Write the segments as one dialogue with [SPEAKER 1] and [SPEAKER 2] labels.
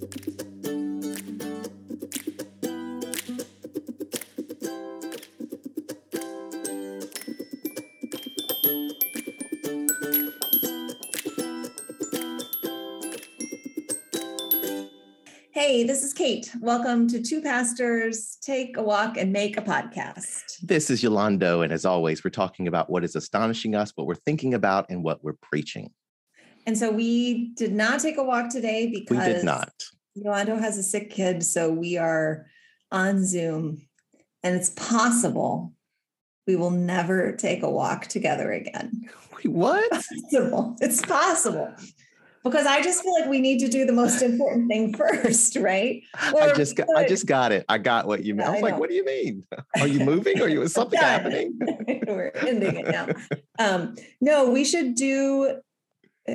[SPEAKER 1] Hey, this is Kate. Welcome to Two Pastors Take a Walk and Make a Podcast.
[SPEAKER 2] This is Yolando, and as always, we're talking about what is astonishing us, what we're thinking about, and what we're preaching.
[SPEAKER 1] And so we did not take a walk today because
[SPEAKER 2] We did not.
[SPEAKER 1] Yolando has a sick kid, so we are on Zoom, and it's possible we will never take a walk together again.
[SPEAKER 2] Wait, what?
[SPEAKER 1] Possible. It's possible. Because I just feel like we need to do the most important thing first, right?
[SPEAKER 2] I just got, I just got it. I got what you meant. I
[SPEAKER 1] I
[SPEAKER 2] was like, what do you mean? Are you moving? Are you is something happening?
[SPEAKER 1] We're ending it now. Um, no, we should do.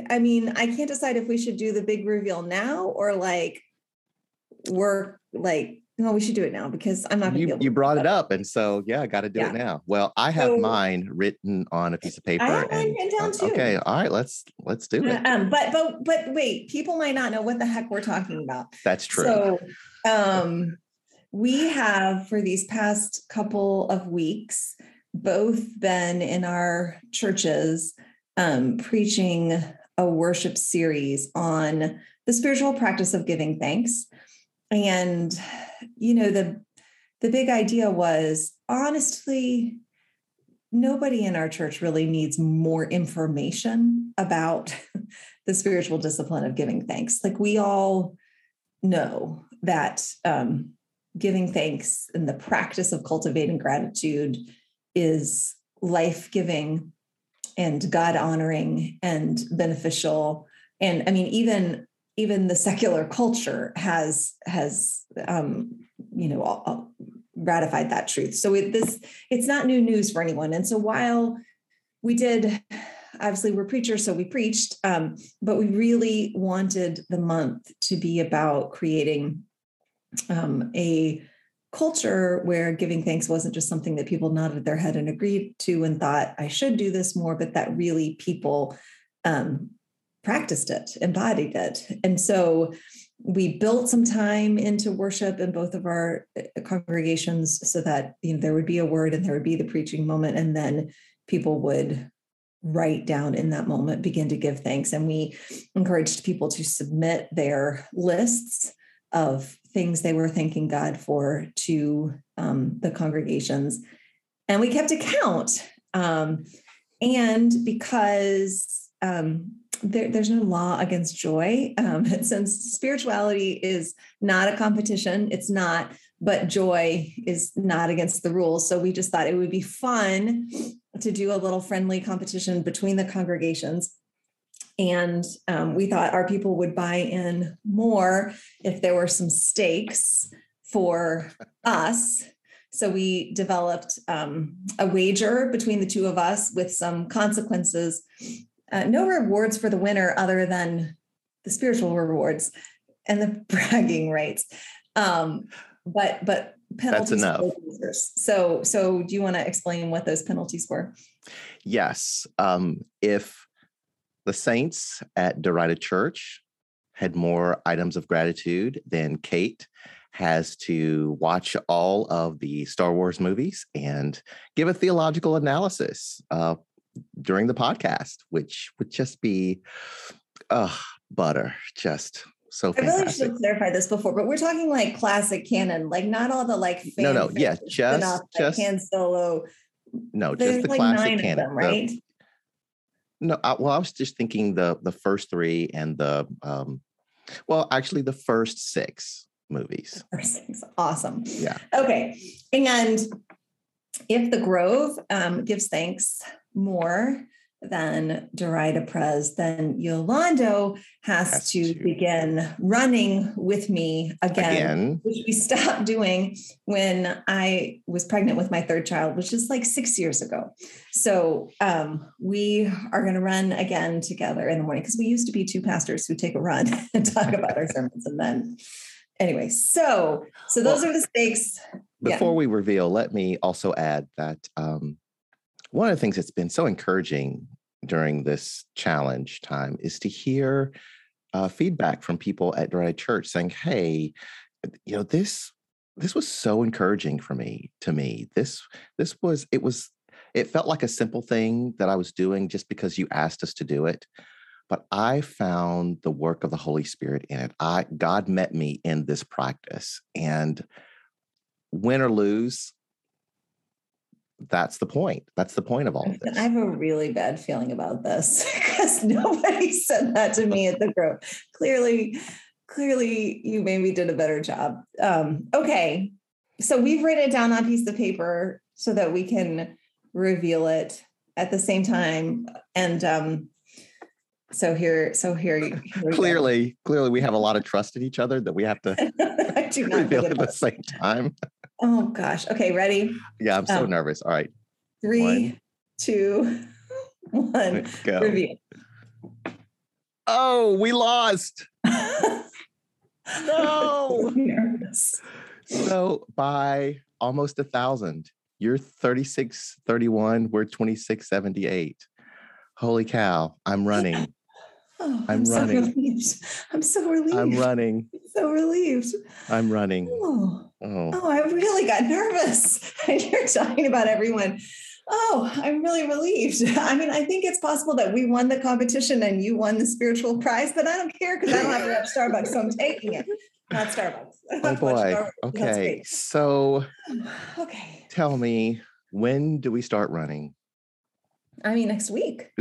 [SPEAKER 1] I mean, I can't decide if we should do the big reveal now or like work. Like, no, we should do it now because I'm not going to be
[SPEAKER 2] You
[SPEAKER 1] able.
[SPEAKER 2] you brought it up, and so yeah, I got to do
[SPEAKER 1] Yeah.
[SPEAKER 2] it now. Well, I have
[SPEAKER 1] So-
[SPEAKER 2] mine written on a piece of paper.
[SPEAKER 1] I have mine written down too.
[SPEAKER 2] okay, all right, let's let's do it.
[SPEAKER 1] Um, but but but wait, people might not know what the heck we're talking about.
[SPEAKER 2] That's true.
[SPEAKER 1] So um, we have for these past couple of weeks both been in our churches um, preaching a worship series on the spiritual practice of giving thanks. And you know the the big idea was honestly nobody in our church really needs more information about the spiritual discipline of giving thanks. Like we all know that um, giving thanks and the practice of cultivating gratitude is life giving and God honoring and beneficial. And I mean, even even the secular culture has has um, you know all- all ratified that truth. So it, this it's not new news for anyone. And so while we did obviously we're preachers so we preached um, but we really wanted the month to be about creating um, a culture where giving thanks wasn't just something that people nodded their head and agreed to and thought i should do this more but that really people um, practiced it embodied it. And so we built some time into worship in both of our uh, congregations so that you know there would be a word and there would be the preaching moment and then people would write down in that moment begin to give thanks. And we encouraged people to submit their lists of things they were thanking god for to um, the congregations. And we kept account um, and because um, there, there's no law against joy um, since spirituality is not a competition it's not but joy is not against the rules. So we just thought it would be fun to do a little friendly competition between the congregations and um, we thought our people would buy in more if there were some stakes for us so we developed um, a wager between the two of us with some consequences uh, no rewards for the winner other than the spiritual rewards and the bragging rights um, but but penalties for
[SPEAKER 2] enough.
[SPEAKER 1] so so do you want to explain what those penalties were
[SPEAKER 2] Yes. Um, if the saints at Derita Church had more items of gratitude, than Kate has to watch all of the Star Wars movies and give a theological analysis uh, during the podcast, which would just be uh, butter, just so
[SPEAKER 1] I really should clarify this before, but we're talking like classic canon, like not all the like
[SPEAKER 2] No, no, yeah,
[SPEAKER 1] fiction
[SPEAKER 2] just-
[SPEAKER 1] like
[SPEAKER 2] just-
[SPEAKER 1] Han Solo.
[SPEAKER 2] No, just the
[SPEAKER 1] like
[SPEAKER 2] classic canon.
[SPEAKER 1] them,
[SPEAKER 2] The-
[SPEAKER 1] right?
[SPEAKER 2] No, I, well, I was just thinking the the first three and the um, well, actually the first six movies.
[SPEAKER 1] First six, awesome.
[SPEAKER 2] Yeah.
[SPEAKER 1] Okay. And if the Grove um, gives thanks more than Derita Prez, then Yolando has,
[SPEAKER 2] Has
[SPEAKER 1] to,
[SPEAKER 2] to.
[SPEAKER 1] begin running with me again,
[SPEAKER 2] Again,
[SPEAKER 1] which we stopped doing when I was pregnant with my third child, which is like six years ago. So um, we are going to run again together in the morning because we used to be two pastors who take a run and talk about our sermons and then anyway so so those
[SPEAKER 2] Well,
[SPEAKER 1] are the stakes yeah.
[SPEAKER 2] before we reveal, let me also add that um, one of the things that's been so encouraging during this challenge time is to hear uh, feedback from people at Derita Church saying, "Hey, you know this this was so encouraging for me. To me, this this was it was it felt like a simple thing that I was doing just because you asked us to do it." But I found the work of the Holy Spirit in it. I God met me in this practice, and win or lose, that's the point. That's the point of all of this.
[SPEAKER 1] I have a really bad feeling about this because nobody said that to me at the Grove. Clearly, clearly you maybe did a better job. Um, okay. So we've written it down on a piece of paper so that we can reveal it at the same time. And um, so here, so here, here
[SPEAKER 2] clearly, go. clearly we have a lot of trust in each other that we have to reveal at the same time.
[SPEAKER 1] Oh gosh. Okay, ready?
[SPEAKER 2] Yeah, I'm so um, nervous. All right.
[SPEAKER 1] Three, one. two, one. Go.
[SPEAKER 2] Oh, we lost. no. nervous. So by almost a thousand, you're 36, 31, we're 26, 78. Holy cow, I'm running.
[SPEAKER 1] Oh, I'm, I'm running. So relieved. I'm so relieved.
[SPEAKER 2] I'm running.
[SPEAKER 1] I'm so relieved.
[SPEAKER 2] I'm running.
[SPEAKER 1] Oh. oh. oh, I really got nervous. You're talking about everyone. Oh, I'm really relieved. I mean, I think it's possible that we won the competition and you won the spiritual prize, but I don't care because I don't have to have Starbucks, so I'm taking it. Not Starbucks.
[SPEAKER 2] Oh boy. Okay. So
[SPEAKER 1] okay.
[SPEAKER 2] Tell me, when do we start running?
[SPEAKER 1] I mean, next week.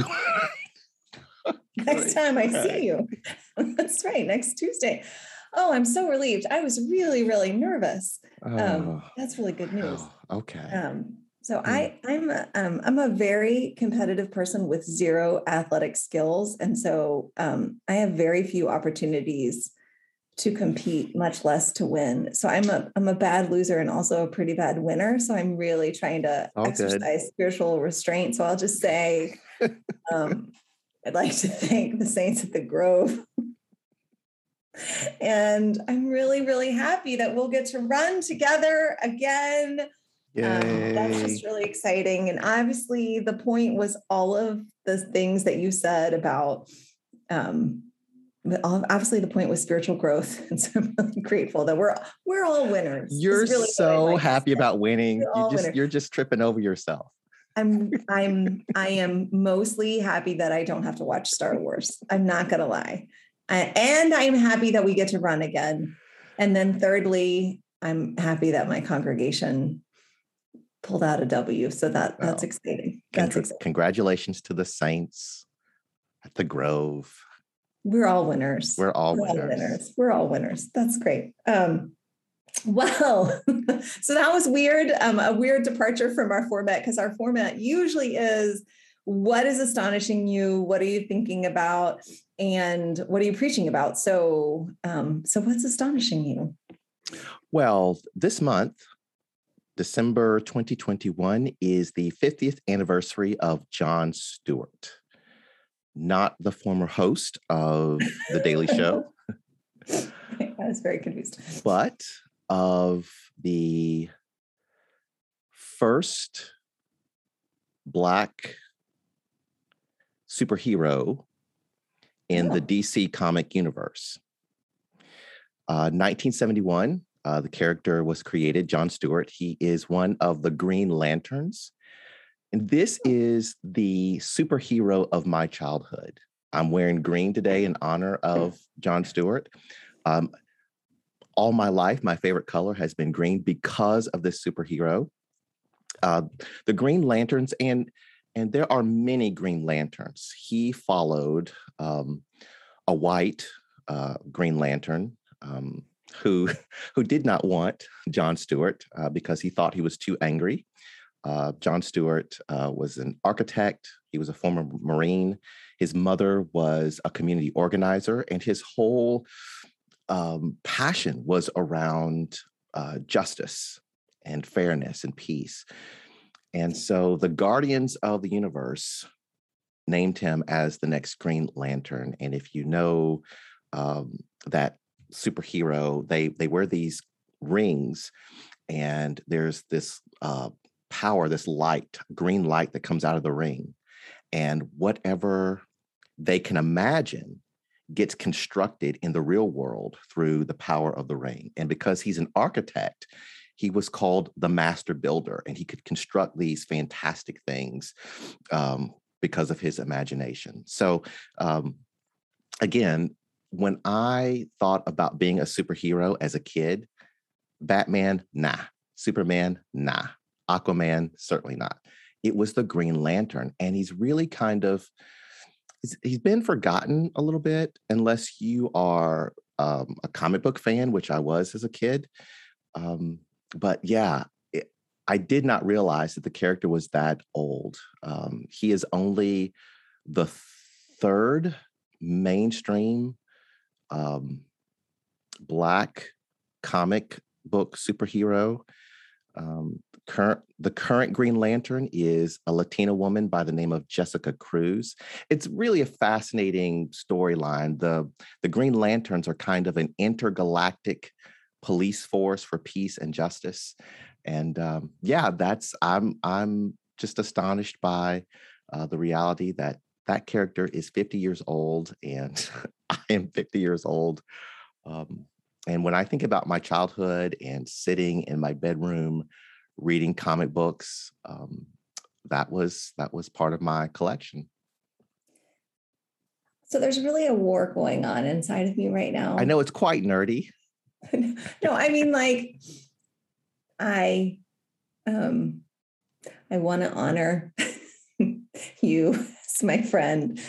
[SPEAKER 1] Next time I see you. That's right, next Tuesday. Oh, I'm so relieved. I was really, really nervous. Um, oh. Um, that's really good news.
[SPEAKER 2] Oh, okay.
[SPEAKER 1] Um, so hmm. I, I'm, a, um, I'm a very competitive person with zero athletic skills, and so um, I have very few opportunities to compete, much less to win. So I'm a, I'm a bad loser and also a pretty bad winner. So I'm really trying to All exercise good. spiritual restraint. So I'll just say, um, I'd like to thank the saints at the Grove. and I'm really, really happy that we'll get to run together again. Um, that's just really exciting. And obviously, the point was all of the things that you said about, um, obviously, the point was spiritual growth. And so I'm really grateful that we're we're all winners.
[SPEAKER 2] You're really so happy about winning. You just you're just tripping over yourself.
[SPEAKER 1] I'm I'm I am mostly happy that I don't have to watch Star Wars. I'm not gonna lie. and I'm happy that we get to run again. And then thirdly, I'm happy that my congregation pulled out a W. So that that's exciting. That's exciting.
[SPEAKER 2] Congratulations to the Saints at the Grove.
[SPEAKER 1] We're all winners.
[SPEAKER 2] We're all, We're
[SPEAKER 1] winners. all winners. We're all winners. That's great. Um, well, so that was weird, um, a weird departure from our format because our format usually is what is astonishing you? What are you thinking about? And what are you preaching about? So, um, so what's astonishing you?
[SPEAKER 2] Well, this month, December 2021, is the 50th anniversary of John Stewart, not the former host of The Daily Show.
[SPEAKER 1] I was very confused.
[SPEAKER 2] But of the first Black superhero in the DC comic universe. Uh, 1971, uh, the character was created, John Stewart. He is one of the Green Lanterns. And this is the superhero of my childhood. I'm wearing green today in honor of John Stewart. Um, all my life, my favorite color has been green because of this superhero. Uh, the Green Lanterns, and and there are many Green Lanterns. He followed um, a white uh, Green Lantern um, who who did not want John Stewart uh, because he thought he was too angry. Uh, John Stewart uh, was an architect. He was a former Marine. His mother was a community organizer, and his whole um, passion was around uh, justice and fairness and peace. And so the Guardians of the Universe named him as the next Green Lantern. And if you know um, that superhero, they they wear these rings, and there's this uh, power, this light, green light that comes out of the ring, and whatever they can imagine gets constructed in the real world through the power of the ring. And because he's an architect, he was called the master builder and he could construct these fantastic things um, because of his imagination. So, um, again, when I thought about being a superhero as a kid, Batman, nah. Superman, nah. Aquaman, certainly not. It was the Green Lantern. And he's really kind of, he's been forgotten a little bit unless you are um, a comic book fan, which I was as a kid. Um, but yeah, it, I did not realize that the character was that old. Um, he is only the third mainstream um, black comic book superhero. Current the current Green Lantern is a Latina woman by the name of Jessica Cruz. It's really a fascinating storyline. The the Green Lanterns are kind of an intergalactic police force for peace and justice. And um, yeah, that's I'm I'm just astonished by uh, the reality that that character is 50 years old and I am 50 years old. Um, and when I think about my childhood and sitting in my bedroom reading comic books, um, that was that was part of my collection.
[SPEAKER 1] So there's really a war going on inside of me right now.
[SPEAKER 2] I know it's quite nerdy.
[SPEAKER 1] no, I mean like I um I want to honor you as my friend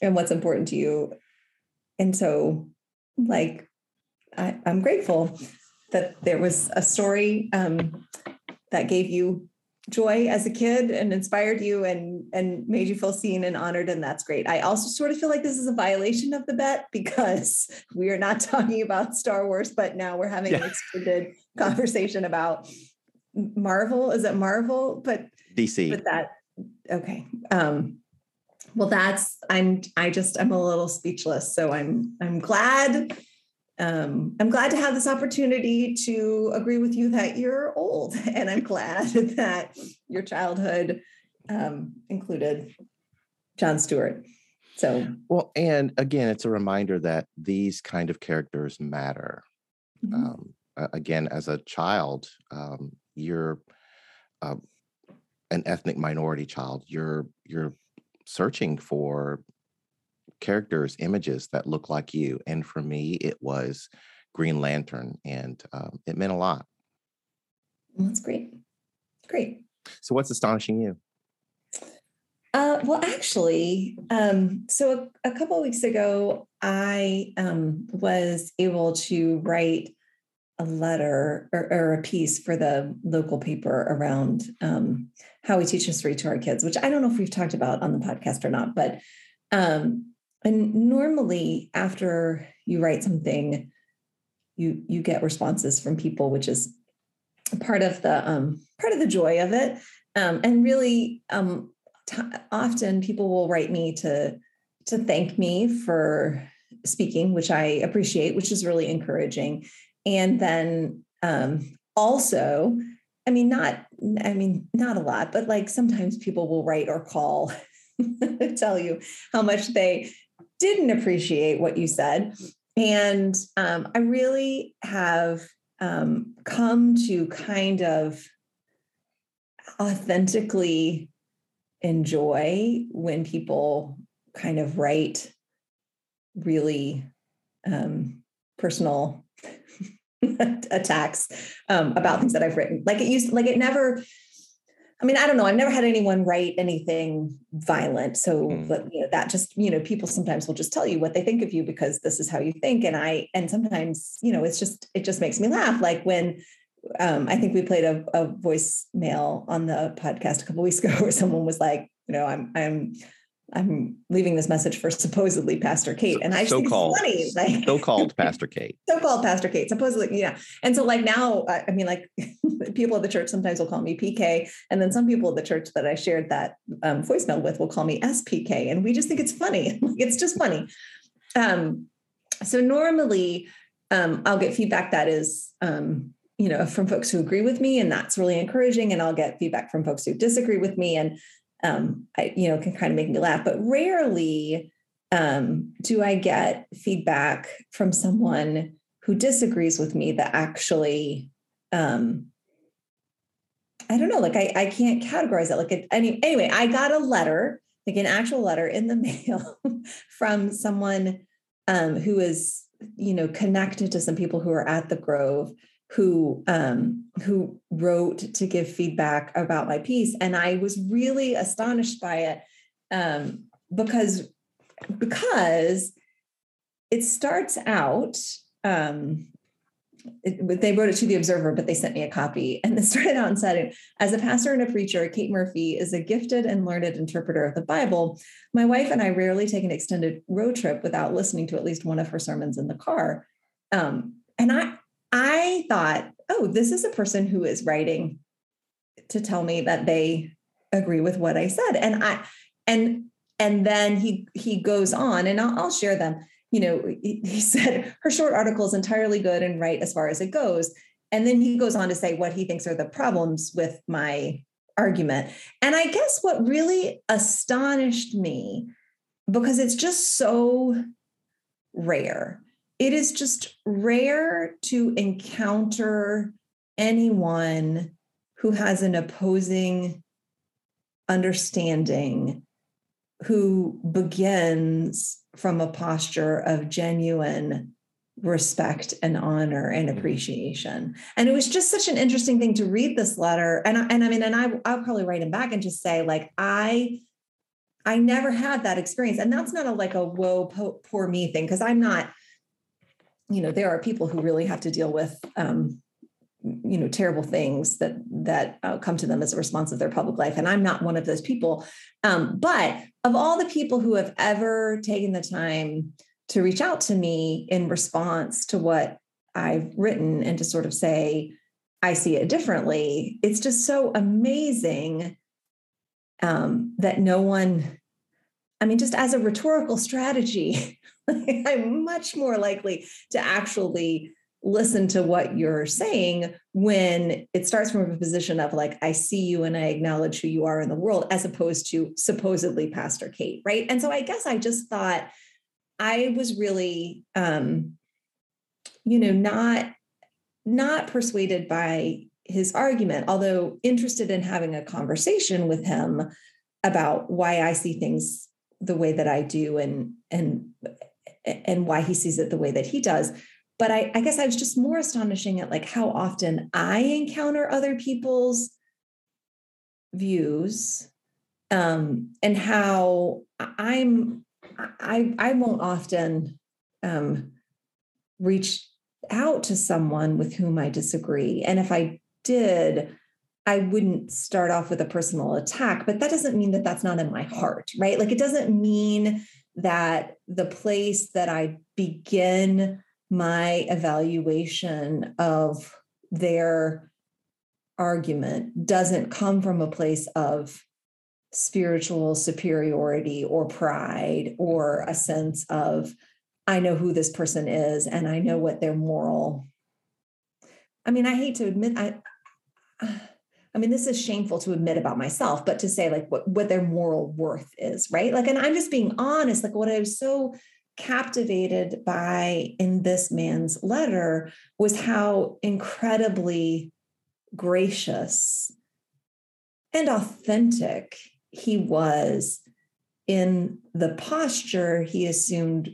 [SPEAKER 1] and what's important to you. And so like I, am grateful that there was a story um, that gave you joy as a kid and inspired you and and made you feel seen and honored and that's great. I also sort of feel like this is a violation of the bet because we are not talking about star wars but now we're having yeah. an extended conversation about marvel. Is it marvel? But
[SPEAKER 2] dc
[SPEAKER 1] but that okay um well that's i'm i just i'm a little speechless so i'm i'm glad um, I'm glad to have this opportunity to agree with you that you're old, and I'm glad that your childhood um, included John Stewart. So,
[SPEAKER 2] well, and again, it's a reminder that these kind of characters matter. Mm-hmm. Um, again, as a child, um, you're uh, an ethnic minority child. You're you're searching for characters, images that look like you. And for me, it was Green Lantern, and um, it meant a lot.
[SPEAKER 1] That's great. Great.
[SPEAKER 2] So, what's astonishing you?
[SPEAKER 1] Uh, well, actually, um, so a, a, couple of weeks ago, I um, was able to write a letter or, or, a piece for the local paper around um, how we teach history to our kids, which I don't know if we've talked about on the podcast or not, but um, and normally after you write something you you get responses from people which is part of the um, part of the joy of it. Um, and really um, t- often people will write me to to thank me for speaking which i appreciate which is really encouraging. And then um, also i mean not i mean not a lot but like sometimes people will write or call tell you how much they didn't appreciate what you said. And um, I really have um, come to kind of authentically enjoy when people kind of write really um, personal attacks um, about things that I've written. Like it used, like it never I mean, I don't know. I've never had anyone write anything violent. So, mm. but you know, that just, you know, people sometimes will just tell you what they think of you because this is how you think. And I, and sometimes, you know, it's just, it just makes me laugh. Like when um, I think we played a, a voicemail on the podcast a couple weeks ago where someone was like, you know, I'm, I'm, I'm leaving this message for supposedly Pastor Kate. And I just so called, funny.
[SPEAKER 2] Like so-called Pastor Kate.
[SPEAKER 1] so-called Pastor Kate, supposedly, yeah. And so like now, I mean, like people at the church sometimes will call me PK. And then some people at the church that I shared that um, voicemail with will call me SPK. And we just think it's funny. it's just funny. Um, so normally um, I'll get feedback that is, um, you know, from folks who agree with me, and that's really encouraging. And I'll get feedback from folks who disagree with me. And um, I, you know, can kind of make me laugh, but rarely um, do I get feedback from someone who disagrees with me that actually, um, I don't know, like I, I can't categorize it. Like any, anyway, I got a letter, like an actual letter in the mail from someone um, who is, you know, connected to some people who are at the Grove who um, who wrote to give feedback about my piece, and I was really astonished by it um, because because it starts out um, it, they wrote it to the observer but they sent me a copy and it started out and said as a pastor and a preacher kate murphy is a gifted and learned interpreter of the bible. My wife and i rarely take an extended road trip without listening to at least one of her sermons in the car. Um, and i i thought oh this is a person who is writing to tell me that they agree with what i said. And i and and then he he goes on and I'll, I'll share them. You know he, he said her short article is entirely good and right as far as it goes. And then he goes on to say what he thinks are the problems with my argument. And i guess what really astonished me because it's just so rare it is just rare to encounter anyone who has an opposing understanding who begins from a posture of genuine respect and honor and mm-hmm. appreciation. And it was just such an interesting thing to read this letter. And I, and I mean, and I, I'll probably write him back and just say, like, I, I never had that experience. And that's not a like a whoa, po- poor me thing. Cause I'm not, you know, there are people who really have to deal with, um, you know terrible things that that uh, come to them as a response of their public life and i'm not one of those people. Um, but of all the people who have ever taken the time to reach out to me in response to what i've written and to sort of say i see it differently it's just so amazing um, that no one i mean just as a rhetorical strategy i'm much more likely to actually listen to what you're saying when it starts from a position of like i see you and i acknowledge who you are in the world as opposed to supposedly pastor kate right? And so i guess i just thought i was really um you know not not persuaded by his argument although interested in having a conversation with him about why i see things the way that i do and and and why he sees it the way that he does but I, I guess I was just more astonishing at like how often I encounter other people's views um, and how I'm I I won't often um, reach out to someone with whom I disagree. And if I did, I wouldn't start off with a personal attack, but that doesn't mean that that's not in my heart, right? Like it doesn't mean that the place that I begin my evaluation of their argument doesn't come from a place of spiritual superiority or pride or a sense of i know who this person is and i know what their moral i mean i hate to admit i mean this is shameful to admit about myself but to say like what, what their moral worth is right like and i'm just being honest like what i was so captivated by in this man's letter was how incredibly gracious and authentic he was in the posture he assumed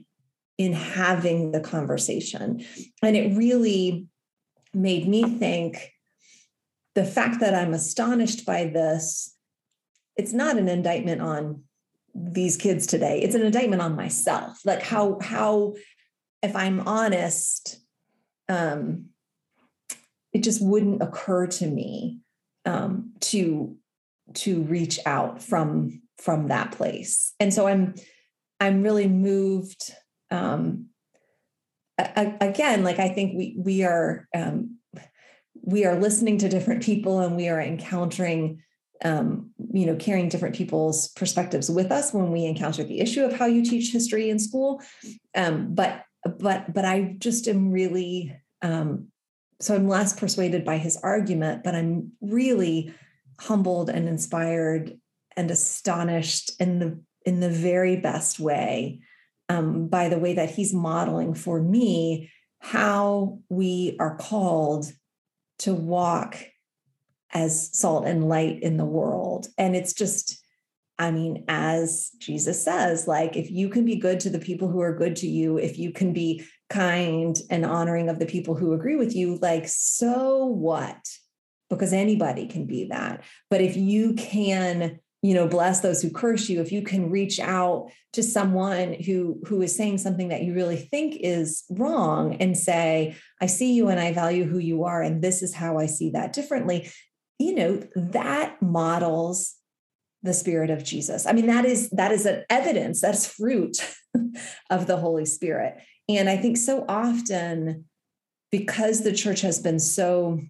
[SPEAKER 1] in having the conversation. And it really made me think the fact that I'm astonished by this, it's not an indictment on these kids today. It's an indictment on myself. Like how how if i'm honest um it just wouldn't occur to me um to to reach out from from that place. And so i'm i'm really moved um again like i think we we are um we are listening to different people and we are encountering um, you know, carrying different people's perspectives with us when we encounter the issue of how you teach history in school. Um, but but but I just am really um, so I'm less persuaded by his argument, but I'm really humbled and inspired and astonished in the in the very best way um, by the way that he's modeling for me how we are called to walk as salt and light in the world. And it's just, I mean, as Jesus says, like if you can be good to the people who are good to you, if you can be kind and honoring of the people who agree with you, like, so what? Because anybody can be that. But if you can, you know bless those who curse you if you can reach out to someone who who is saying something that you really think is wrong and say i see you and i value who you are and this is how i see that differently you know that models the spirit of jesus. I mean that is that is an evidence that's fruit of the holy spirit. And i think so often because the church has been so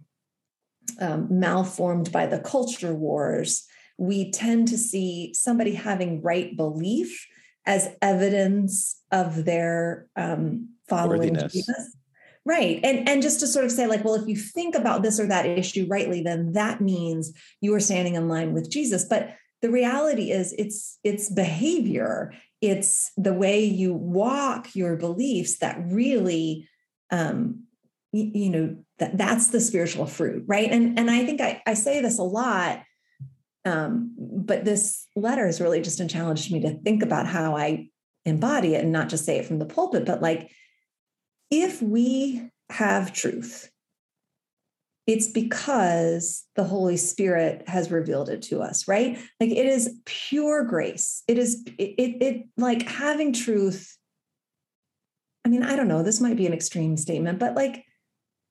[SPEAKER 1] um, malformed by the culture wars we tend to see somebody having right belief as evidence of their um, following Jesus. Right. And, and just to sort of say, like, well, if you think about this or that issue rightly, then that means you are standing in line with Jesus. But the reality is it's it's behavior, it's the way you walk your beliefs that really um, you, you know that that's the spiritual fruit right and and i think I, I say this a lot um, but this letter has really just challenged me to think about how I embody it and not just say it from the pulpit, but like if we have truth, it's because the Holy Spirit has revealed it to us, right? Like it is pure grace. It is it, it, it like having truth. I mean, I don't know, this might be an extreme statement, but like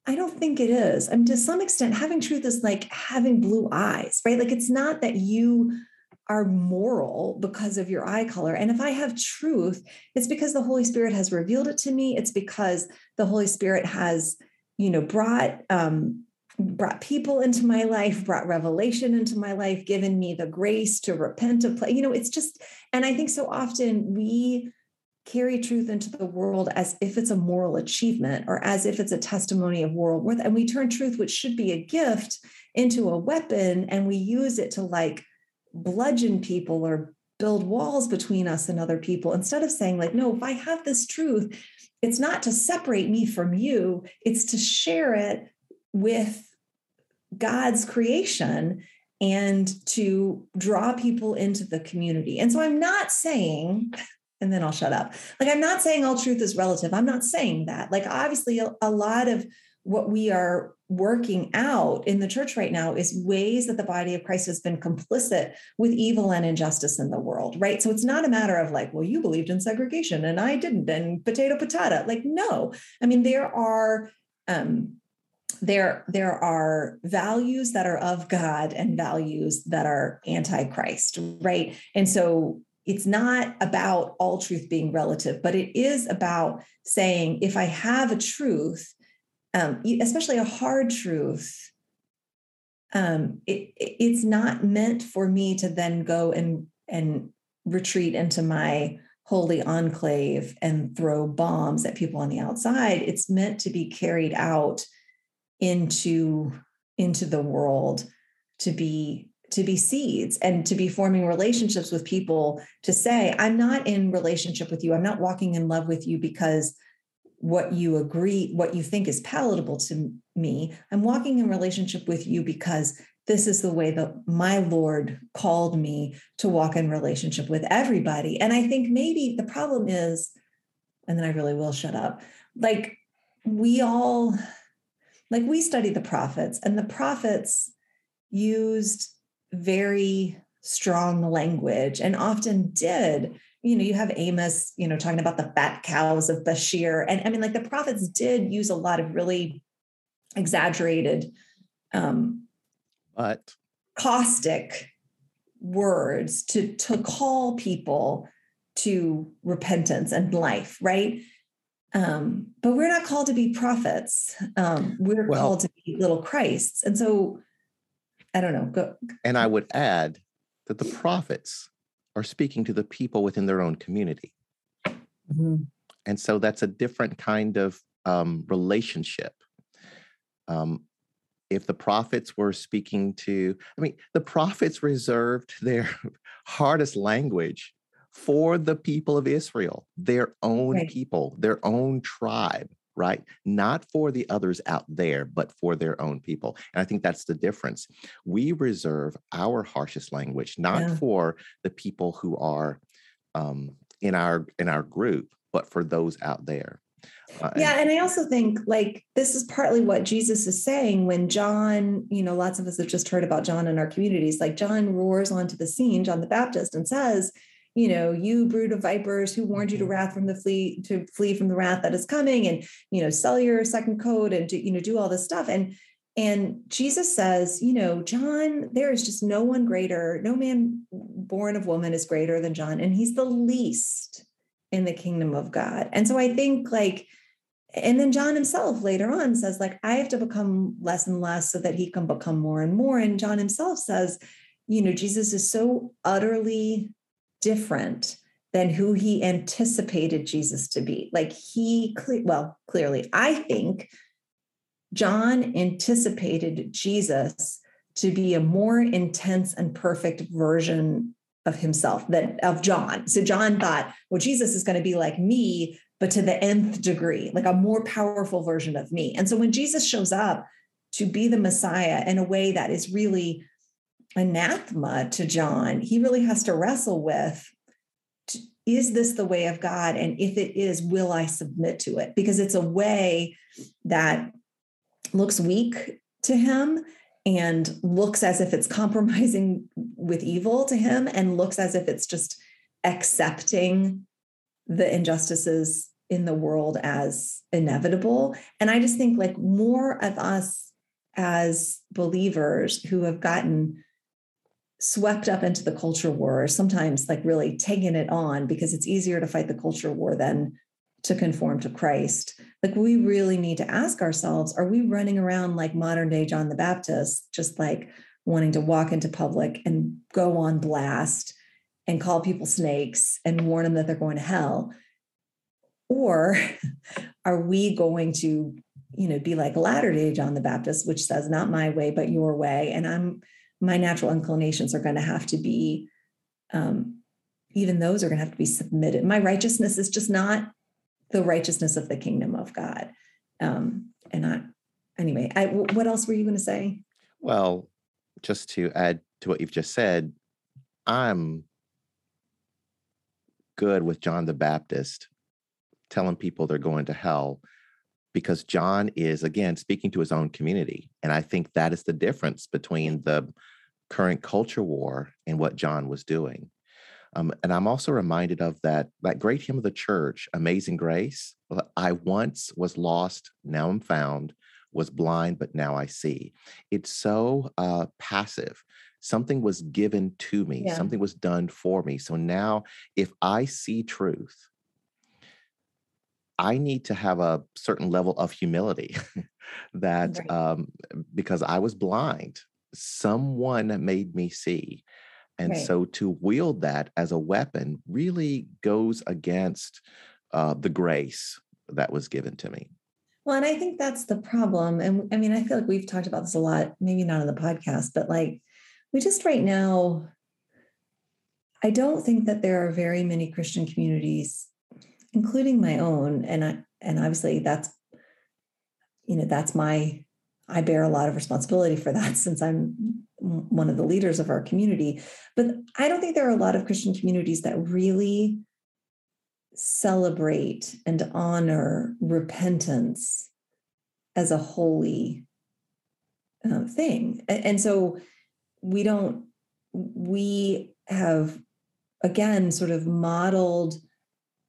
[SPEAKER 1] I don't think it is. I mean, to some extent, having truth is like having blue eyes, right? Like it's not that you are moral because of your eye color. And if I have truth, it's because the Holy Spirit has revealed it to me. It's because the Holy Spirit has, you know, brought um, brought people into my life, brought revelation into my life, given me the grace to repent of play. You know, it's just, and I think so often we carry truth into the world as if it's a moral achievement or as if it's a testimony of moral worth. And we turn truth, which should be a gift, into a weapon and we use it to like bludgeon people or build walls between us and other people instead of saying, like, no, if I have this truth, it's not to separate me from you, it's to share it with God's creation and to draw people into the community. And so I'm not saying and then I'll shut up. Like, I'm not saying all truth is relative. I'm not saying that. Like, obviously, a, lot of what we are working out in the church right now is ways that the body of Christ has been complicit with evil and injustice in the world, right? So it's not a matter of like, well, you believed in segregation and I didn't, and potato patata. Like, no. I mean, there are um, there there are values that are of God and values that are anti-Christ, right? And so it's not about all truth being relative, but it is about saying if I have a truth, um, especially a hard truth, um, it, it's not meant for me to then go and and retreat into my holy enclave and throw bombs at people on the outside. It's meant to be carried out into into the world to be to be seeds and to be forming relationships with people to say i'm not in relationship with you. I'm not walking in love with you because what you agree what you think is palatable to me. I'm walking in relationship with you because this is the way that my lord called me to walk in relationship with everybody. And i think maybe the problem is and then i really will shut up like we all like we study the prophets and the prophets used very strong language and often did. You know you have amos you know talking about the fat cows of bashan and i mean like the prophets did use a lot of really exaggerated um
[SPEAKER 2] but
[SPEAKER 1] caustic words to to call people to repentance and life right? Um but we're not called to be prophets. Um we're well, called to be little christs. And so I don't know. Go.
[SPEAKER 2] And I would add that the prophets are speaking to the people within their own community. Mm-hmm. And so that's a different kind of um, relationship. Um, if the prophets were speaking to, I mean, the prophets reserved their hardest language for the people of Israel, their own
[SPEAKER 1] Right.
[SPEAKER 2] people, their own tribe, right? Not for the others out there, but for their own people. And I think that's the difference. We reserve our harshest language not
[SPEAKER 1] Yeah.
[SPEAKER 2] for the people who are um, in our in our group, but for those out there. Uh,
[SPEAKER 1] Yeah, and I also think like this is partly what Jesus is saying when John, you know, lots of us have just heard about John in our communities. Like John roars onto the scene, John the Baptist, and says, you know, you brood of vipers, who warned you to
[SPEAKER 2] Mhm.
[SPEAKER 1] wrath from the flee to flee from the wrath that is coming, and you know, sell your second coat and do, you know, do all this stuff. And and Jesus says, you know, John, there is just no one greater, no man born of woman is greater than John, and he's the least in the kingdom of God. And so I think like and then John himself later on says, like, I have to become less and less so that he can become more and more. And John himself says, you know, Jesus is so utterly different than who he anticipated Jesus to be. Like he, well, clearly, I think John anticipated Jesus to be a more intense and perfect version of himself than of John. So John thought, well, Jesus is going to be like me, but to the nth degree, like a more powerful version of me. And so when Jesus shows up to be the Messiah in a way that is really anathema to John, he really has to wrestle with is this the way of God? And if it is, will I submit to it? Because it's a way that looks weak to him and looks as if it's compromising with evil to him and looks as if it's just accepting the injustices in the world as inevitable. And I just think like more of us as believers who have gotten swept up into the culture war, sometimes like really taking it on because it's easier to fight the culture war than to conform to Christ. Like we really need to ask ourselves, are we running around like modern day John the Baptist, just like wanting to walk into public and go on blast and call people snakes and warn them that they're going to hell? Or are we going to, you know, be like latter day John the Baptist, which says, not my way, but your way. And I'm, my natural inclinations are going to have to be, um, even those are going to have to be submitted. My righteousness is just not the righteousness of the kingdom of God. Um, and I, anyway, I, what else were you going to say?
[SPEAKER 2] Well, just to add to what you've just said, I'm good with John the Baptist telling people they're going to hell because John is, again, speaking to his own community. And I think that is the difference between the current culture war and what John was doing. Um, and I'm also reminded of that, that great hymn of the church, Amazing Grace. I once was lost, now I'm found, was blind, but now I see. It's so uh, passive. Something was given to me,
[SPEAKER 1] Yeah.
[SPEAKER 2] something was done for me. So now, if I see truth, I need to have a certain level of humility that
[SPEAKER 1] Right.
[SPEAKER 2] um, because I was blind, someone made me see. And
[SPEAKER 1] Right.
[SPEAKER 2] so to wield that as a weapon really goes against uh, the grace that was given to me.
[SPEAKER 1] Well, and I think that's the problem. And I mean, I feel like we've talked about this a lot, maybe not on the podcast, but like we just right now, I don't think that there are very many Christian communities, including my own. And I and obviously that's, you know, that's my I bear a lot of responsibility for that since I'm one of the leaders of our community. But I don't think there are a lot of Christian communities that really celebrate and honor repentance as a holy uh, thing. A- And, so we don't, we have again sort of modeled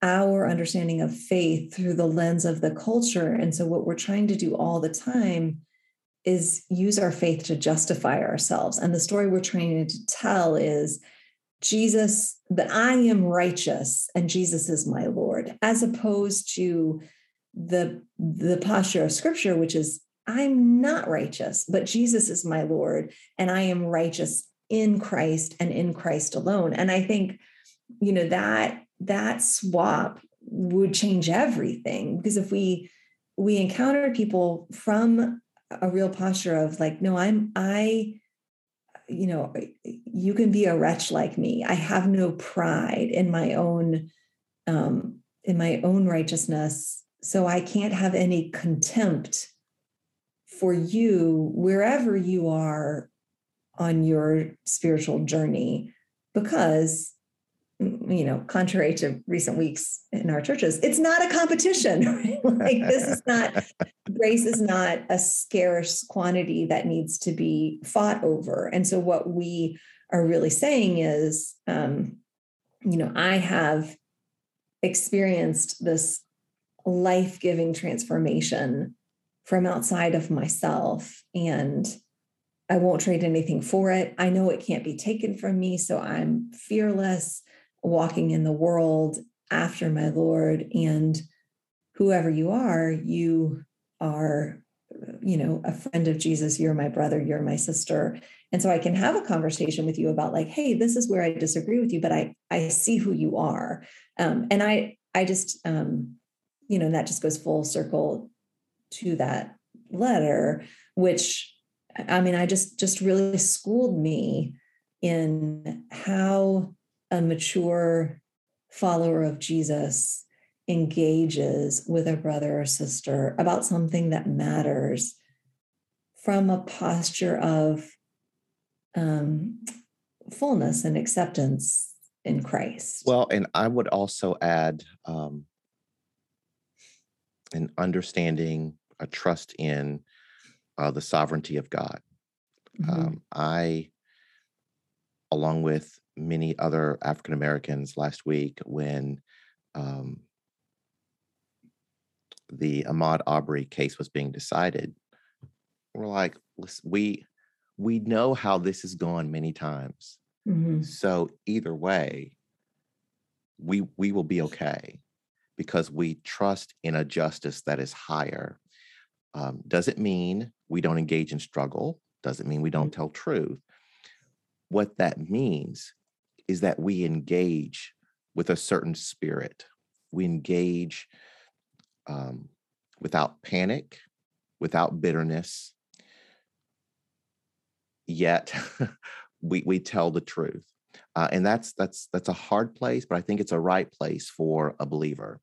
[SPEAKER 1] our understanding of faith through the lens of the culture. And so what we're trying to do all the time is use our faith to justify ourselves. And the story we're trying to tell is Jesus, that I am righteous and Jesus is my Lord, as opposed to the, the posture of scripture, which is I'm not righteous, but Jesus is my Lord, and I am righteous in Christ and in Christ alone. And I think, you know, that that swap would change everything because if we we encounter people from a real posture of like no i'm i you know, you can be a wretch like me. I have no pride in my own um, in my own righteousness, so I can't have any contempt for you wherever you are on your spiritual journey because you know contrary to recent weeks in our churches it's not a competition like this is not grace is not a scarce quantity that needs to be fought over and so what we are really saying is um, you know i have experienced this life-giving transformation from outside of myself and I won't trade anything for it. I know it can't be taken from me. So I'm fearless walking in the world after my Lord. And whoever you are, you are, you know, a friend of Jesus. You're my brother. You're my sister. And so I can have a conversation with you about like, hey, this is where I disagree with you, but I I see who you are. Um, and I I just um, you know, that just goes full circle to that letter, which I mean, I just just really schooled me in how a mature follower of Jesus engages with a brother or sister about something that matters from a posture of um, fullness and acceptance in Christ.
[SPEAKER 2] Well, and I would also add um, an understanding, a trust in uh, the sovereignty of God. Mm-hmm. Um, I, along with many other African Americans last week, when um, the Ahmaud Arbery case was being decided, we're like, we we know how this has gone many times. Mm-hmm. So either way, we we will be okay because we trust in a justice that is higher. Um, doesn't mean we don't engage in struggle, doesn't mean we don't mm-hmm. tell truth. What that means is that we engage with a certain spirit. We engage um, without panic, without bitterness, yet we, we tell the truth. Uh, and that's that's that's a hard place, but I think it's a right place for a believer,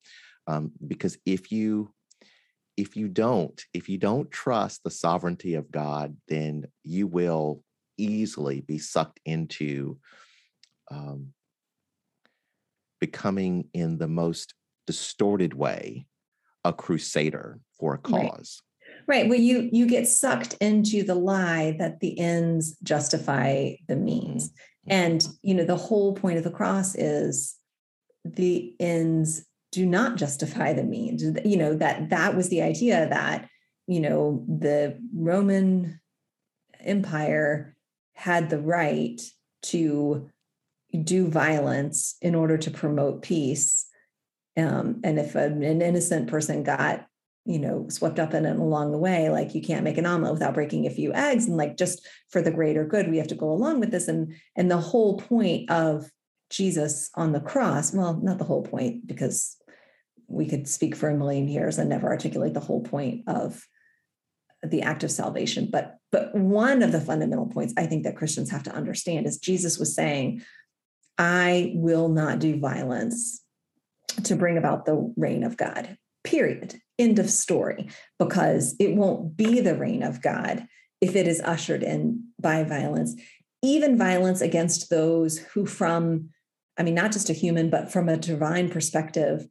[SPEAKER 2] um, because if you if you don't, if you don't trust the sovereignty of God, then you will easily be sucked into um, becoming, in the most distorted way, a crusader for a cause.
[SPEAKER 1] Right. right. Well, you you get sucked into the lie that the ends justify the means, mm-hmm. and you know the whole point of the cross is the ends do not justify the means you know that that was the idea that you know the roman empire had the right to do violence in order to promote peace. Um, and if an, innocent person got you know swept up in it along the way like you can't make an omelet without breaking a few eggs and like just for the greater good we have to go along with this. And and the whole point of jesus on the cross well not the whole point because we could speak for a million years and never articulate the whole point of the act of salvation. But but one of the fundamental points i think that christians have to understand is jesus was saying i will not do violence to bring about the reign of god period. End of story. Because it won't be the reign of god if it is ushered in by violence. Even violence against those who from i mean not just a human but from a divine perspective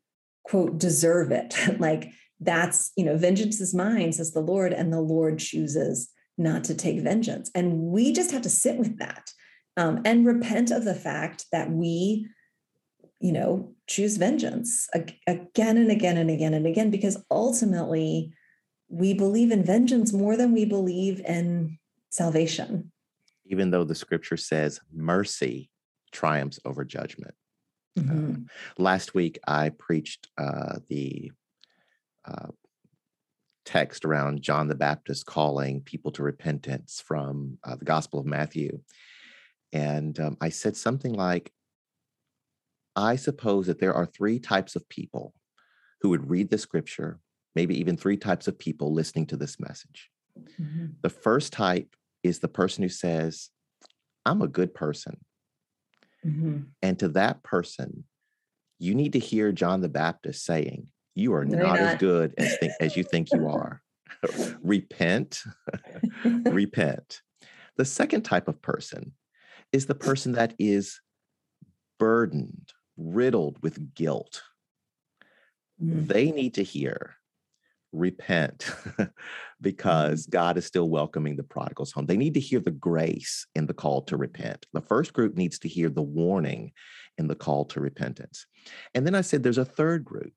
[SPEAKER 1] quote deserve it. Like that's you know vengeance is mine says the lord and the lord chooses not to take vengeance. And we just have to sit with that um, and repent of the fact that we you know choose vengeance again and again and again and again because ultimately we believe in vengeance more than we believe in salvation
[SPEAKER 2] even though the scripture says mercy triumphs over judgment Mm-hmm. Um, last week, I preached uh, the uh, text around John the Baptist calling people to repentance from uh, the Gospel of Matthew. And um, I said something like, I suppose that there are three types of people who would read the scripture, maybe even three types of people listening to this message. Mm-hmm. The first type is the person who says, I'm a good person.
[SPEAKER 1] Mhm.
[SPEAKER 2] And to that person, you need to hear John the Baptist saying, You are
[SPEAKER 1] No, you're
[SPEAKER 2] not, as good as, think, as you think you are. repent, repent. The second type of person is the person that is burdened, riddled with guilt.
[SPEAKER 1] Mm.
[SPEAKER 2] They need to hear, repent, because God is still welcoming the prodigals home. They need to hear the grace in the call to repent. The first group needs to hear the warning in the call to repentance. And then I said there's a third group.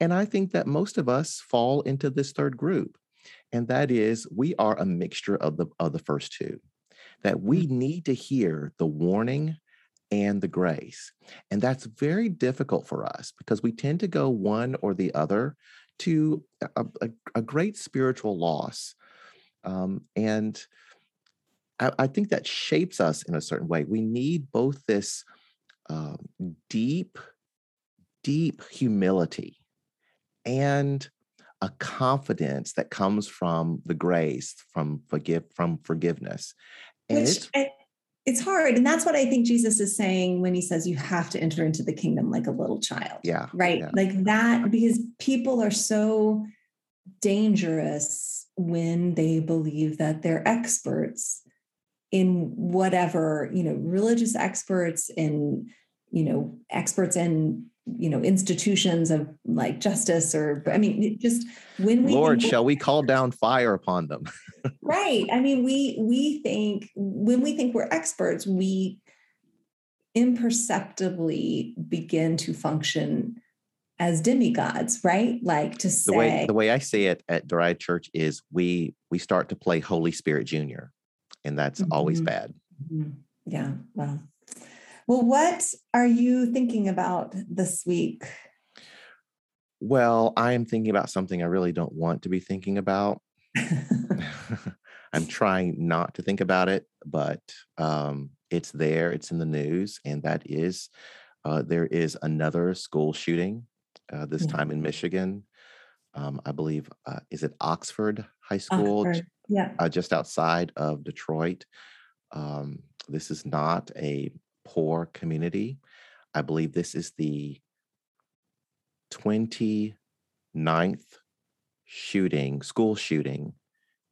[SPEAKER 2] And I think that most of us fall into this third group. And that is we are a mixture of the of the first two. That we need to hear the warning and the grace. And that's very difficult for us because we tend to go one or the other to a, a, a great spiritual loss. Um, and I, I think that shapes us in a certain way. We need both this um, deep, deep humility and a confidence that comes from the grace from forgive from forgiveness and
[SPEAKER 1] Which
[SPEAKER 2] it's
[SPEAKER 1] I- it's hard. And that's what I think Jesus is saying when he says you have to enter into the kingdom like a little child.
[SPEAKER 2] yeah
[SPEAKER 1] Right.
[SPEAKER 2] yeah.
[SPEAKER 1] Like that, because people are so dangerous when they believe that they're experts in whatever, you know, religious experts in, you know, experts in, you know, institutions of like justice or, I mean, just when we
[SPEAKER 2] lord
[SPEAKER 1] think-
[SPEAKER 2] shall we call down fire upon them
[SPEAKER 1] right i mean we we think when we think we're experts we imperceptibly begin to function as demigods right like to say the
[SPEAKER 2] way the way i say it at Derita church is we we start to play holy spirit junior and that's always
[SPEAKER 1] Mhm.
[SPEAKER 2] bad
[SPEAKER 1] Mhm. yeah well well what are you thinking about this week
[SPEAKER 2] well i am thinking about something i really don't want to be thinking about I'm trying not to think about it, but um, it's there. It's in the news, and that is uh, there is another school shooting. Uh, this
[SPEAKER 1] Yeah.
[SPEAKER 2] time in Michigan, um, I believe. Uh, is it Oxford High School,
[SPEAKER 1] Oxford. yeah
[SPEAKER 2] uh, just outside of Detroit? Um, this is not a poor community. I believe this is the 29th shooting, school shooting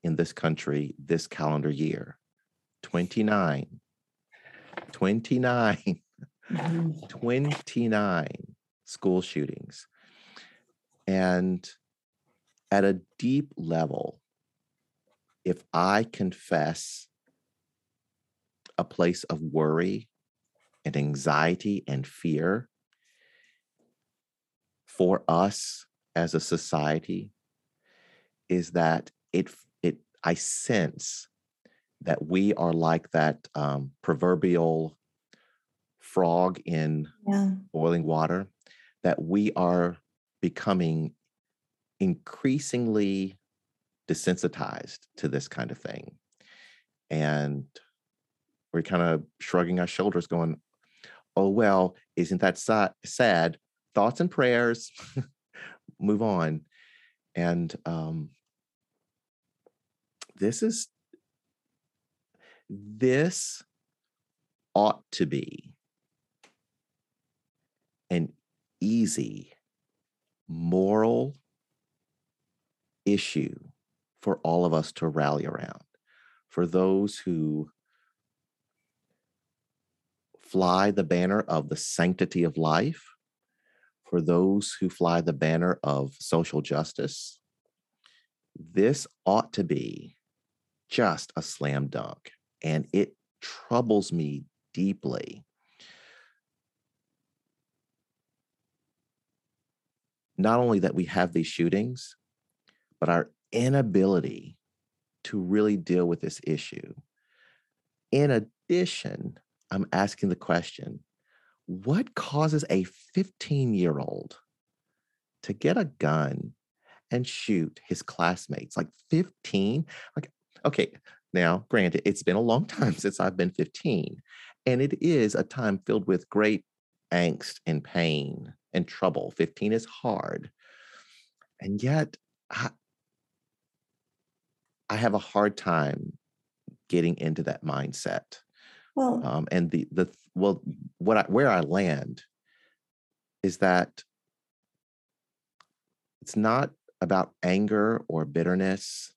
[SPEAKER 2] in this country this calendar year. 29. 29.
[SPEAKER 1] Mhm.
[SPEAKER 2] 29 school shootings. And at a deep level, if I confess a place of worry and anxiety and fear for us as a society, is that it it I sense that we are like that um, proverbial frog in
[SPEAKER 1] yeah
[SPEAKER 2] boiling water, that we are becoming increasingly desensitized to this kind of thing. And we're kind of shrugging our shoulders, going, oh, well, isn't that sa- sad? Thoughts and prayers, move on. And um, this is, this ought to be an easy moral issue for all of us to rally around. For those who fly the banner of the sanctity of life, for those who fly the banner of social justice, this ought to be just a slam dunk. And it troubles me deeply not only that we have these shootings, but our inability to really deal with this issue. In addition, I'm asking the question what causes a 15 year old to get a gun and shoot his classmates? Like 15? Like, okay, now, granted, it's been a long time since I've been 15, and it is a time filled with great angst and pain and trouble. 15 is hard. And yet, I, I have a hard time getting into that mindset
[SPEAKER 1] Well,
[SPEAKER 2] um, and the the well, what I, where I land is that it's not about anger or bitterness,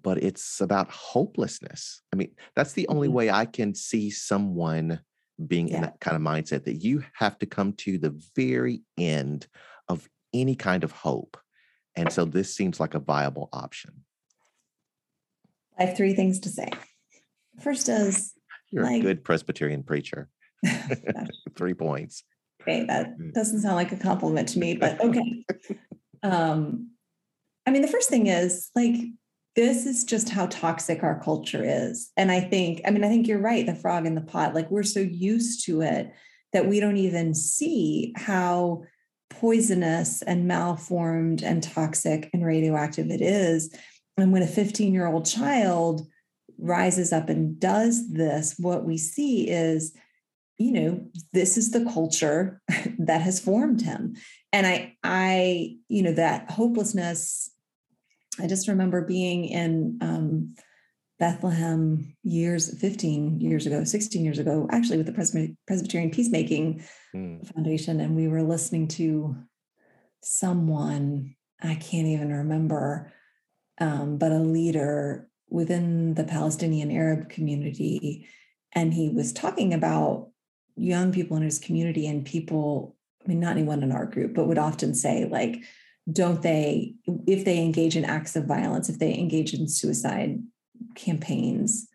[SPEAKER 2] but it's about hopelessness. I mean, that's the only
[SPEAKER 1] Mhm.
[SPEAKER 2] way I can see someone being in that kind of mindset that you have to come to the very end of any kind of hope. And so this seems like a viable option.
[SPEAKER 1] I have three things to say. First is,
[SPEAKER 2] You're
[SPEAKER 1] Like-
[SPEAKER 2] a good Presbyterian preacher. Three points.
[SPEAKER 1] okay, that
[SPEAKER 2] Mm.
[SPEAKER 1] doesn't sound like a compliment to me, but okay. Um, I mean, the first thing is like, this is just how toxic our culture is. And I think, I mean, I think you're right, the frog in the pot, like we're so used to it that we don't even see how poisonous and malformed and toxic and radioactive it is. And when a 15 year old child rises up and does this, what we see is, you know, this is the culture that has formed him. And I, I, you know, that hopelessness. I just remember being in um, Bethlehem years, 15 years ago, 16 years ago, actually with the Presbyterian Peacemaking
[SPEAKER 2] Mm,
[SPEAKER 1] Foundation, and we were listening to someone, I can't even remember, um, but a leader within the Palestinian Arab community. And he was talking about young people in his community and people, I mean, not anyone in our group, but would often say, like, don't they, if they engage in acts of violence, if they engage in suicide campaigns,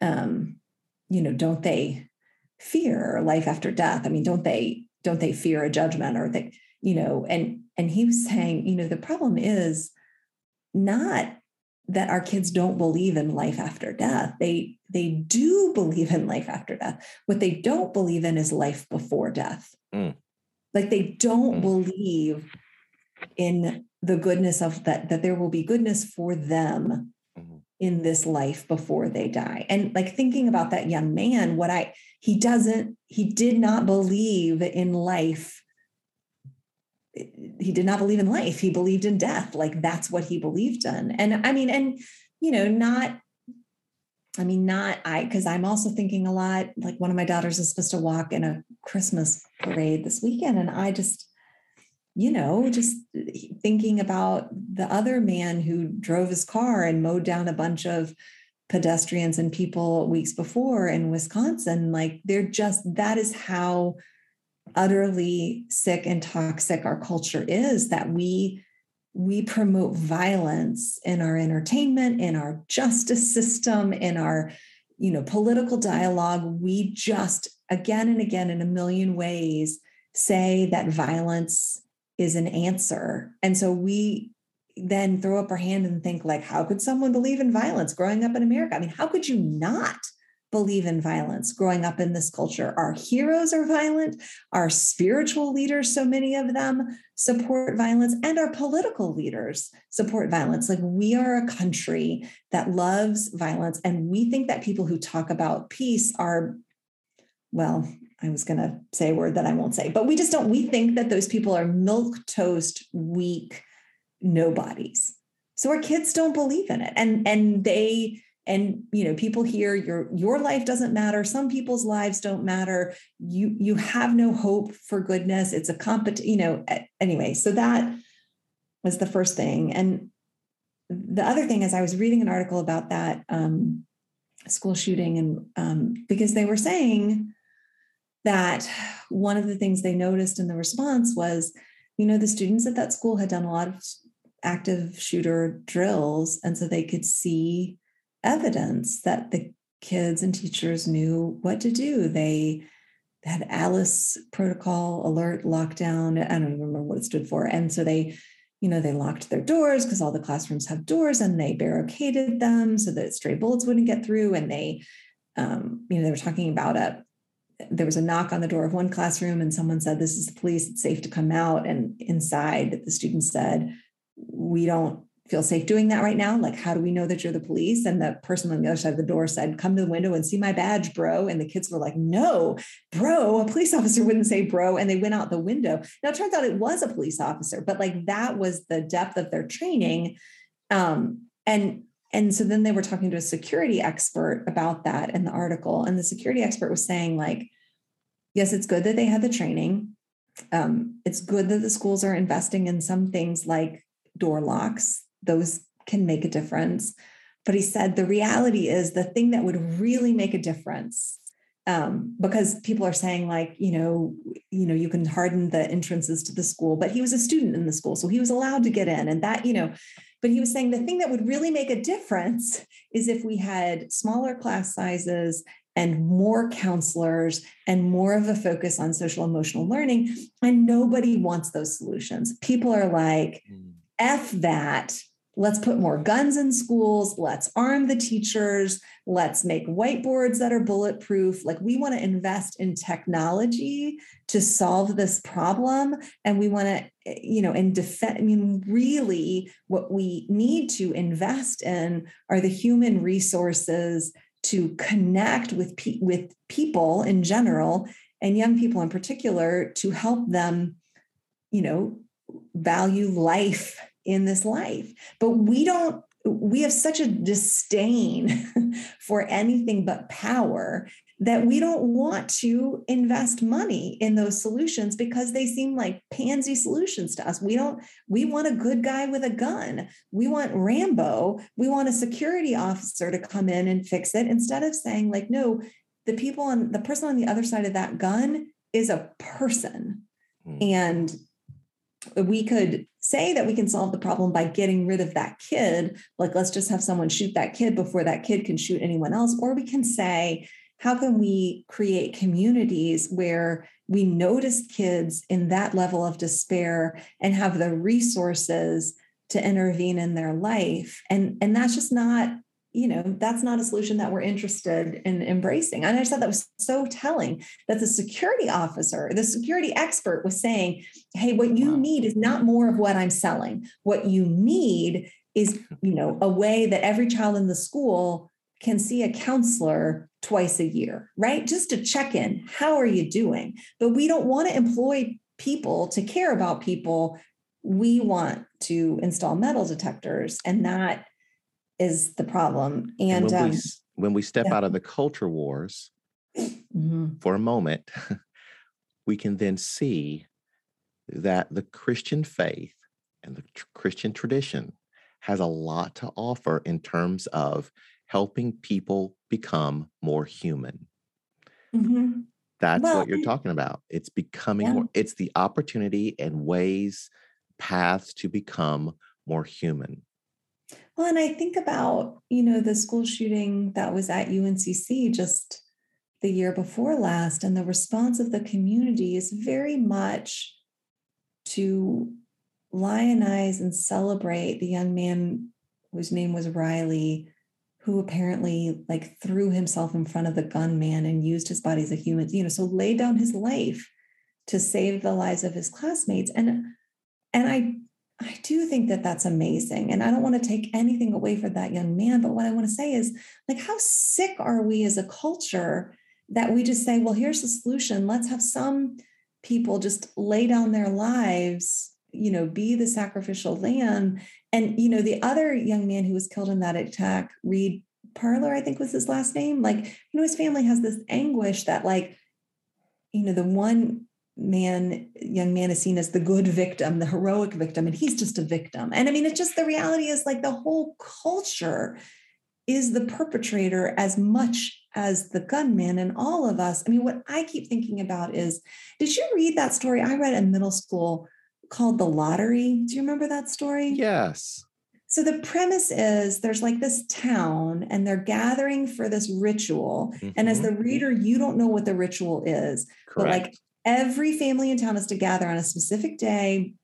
[SPEAKER 1] um, you know, don't they fear life after death? I mean, don't they, don't they fear a judgment or they, you know, and and he was saying, you know, the problem is not that our kids don't believe in life after death. They they do believe in life after death. What they don't believe in is life before death.
[SPEAKER 2] Mm.
[SPEAKER 1] Like they don't
[SPEAKER 2] Mm.
[SPEAKER 1] believe in the goodness of that that there will be goodness for them
[SPEAKER 2] mhm.
[SPEAKER 1] in this life before they die. And like thinking about that young man, what I he doesn't he did not believe in life he did not believe in life. He believed in death. Like that's what he believed in. And i mean and you know not i mean not i because i'm also thinking a lot like one of my daughters is supposed to walk in a christmas parade this weekend and i just you know just thinking about the other man who drove his car and mowed down a bunch of pedestrians and people weeks before in wisconsin like they're just that is how utterly sick and toxic our culture is that we we promote violence in our entertainment in our justice system in our you know political dialogue. We just again and again in a million ways say that violence is an answer. And so we then throw up our hand and think like how could someone believe in violence growing up in america? I mean how could you not believe in violence growing up in this culture. Our heroes are violent, our spiritual leaders, so many of them support violence, and our political leaders support violence. Like we are a country that loves violence, and we think that people who talk about peace are, well, I was going to say a word that I won't say, but we just don't. We think that those people are milk toast, weak nobodies. So our kids don't believe in it, and and they and you know people hear your your life doesn't matter. Some people's lives don't matter. You you have no hope for goodness. It's a compet you know anyway so that was the first thing. And the other thing is i was reading an article about that um, school shooting and um, because they were saying that one of the things they noticed in the response was you know the students at that school had done a lot of active shooter drills. And so they could see evidence that the kids and teachers knew what to do. They had Alice protocol alert lockdown. I don't remember what it stood for. And so they, you know, they locked their doors because all the classrooms have doors and they barricaded them so that stray bullets wouldn't get through. And they, um, you know, they were talking about a, there was a knock on the door of one classroom and someone said, This is the police, it's safe to come out. And inside, the students said, We don't feel safe doing that right now? Like, how do we know that you're the police? And the person on the other side of the door said, Come to the window and see my badge, bro. And the kids were like, No, bro, a police officer wouldn't say bro. And they went out the window. Now, it turns out it was a police officer, but like that was the depth of their training. Um, and and so then they were talking to a security expert about that in the article and the security expert was saying like yes it's good that they had the training um, it's good that the schools are investing in some things like door locks those can make a difference. But he said the reality is the thing that would really make a difference um, because people are saying like you know you know you can harden the entrances to the school but he was a student in the school so he was allowed to get in and that you know but he was saying the thing that would really make a difference is if we had smaller class sizes and more counselors and more of a focus on social emotional learning and nobody wants those solutions. People are like mm. f that let's put more guns in schools. Let's arm the teachers. Let's make whiteboards that are bulletproof. Like we want to invest in technology to solve this problem and we want to eh, you know and defend i mean really what we need to invest in are the human resources to connect with pe- with people in general and young people in particular to help them you know value life in this life. But we don't, we have such a disdain for anything but power that we don't want to invest money in those solutions because they seem like pansy solutions to us. We don't, we want a good guy with a gun. We want Rambo. We want a security officer to come in and fix it instead of saying, like, no, the people on the person on the other side of that gun is a person. Mm. And we could say that we can solve the problem by getting rid of that kid. Like let's just have someone shoot that kid before that kid can shoot anyone else. Or we can say how can we create communities where we notice kids in that level of despair and have the resources to intervene in their life? And and that's just not you know, that's not a solution that we're interested in embracing. And I just thought that was so telling that the security officer, the security expert was saying, hey, what you wow. need is not more of what I'm selling. What you need is, you know, a way that every child in the school can see a counselor twice a year, right? Just to check in. How are you doing? But we don't want to employ people to care about people. We want to install metal detectors and that is the problem. And,
[SPEAKER 2] and when, um, we, when, we, step yeah. out of the culture wars mm-hmm. for a moment, we can then see that the Christian faith and the tr- Christian tradition has a lot to offer in terms of helping people become more human. Mm-hmm. That's well, what you're talking about. It's becoming yeah. more, it's the opportunity and ways, paths to become more human.
[SPEAKER 1] Well, and I think about, you know, the school shooting that was at UNCC just the year before last, and the response of the community is very much to lionize and celebrate the young man whose name was Riley, who apparently like threw himself in front of the gunman and used his body as a human, you know, so laid down his life to save the lives of his classmates. And and I I do think that that's amazing. And I don't want to take anything away from that young man. But what I want to say is, like, how sick are we as a culture that we just say, well, here's the solution. Let's have some people just lay down their lives, you know, be the sacrificial lamb. And, you know, the other young man who was killed in that attack, Reed Parlier, I think was his last name, like, you know, his family has this anguish that, like, you know, the one man, young man is seen as the good victim, the heroic victim, and he's just a victim. And I mean, it's just the reality is like the whole culture is the perpetrator as much as the gunman and all of us. I mean, what I keep thinking about is did you read that story I read in middle school called The Lottery? Do you remember that story?
[SPEAKER 2] Yes.
[SPEAKER 1] So the premise is there's like this town and they're gathering for this ritual. Mm-hmm. And as the mm-hmm. reader, you don't know what the ritual is. Correct. But like every family in town is to gather on a specific day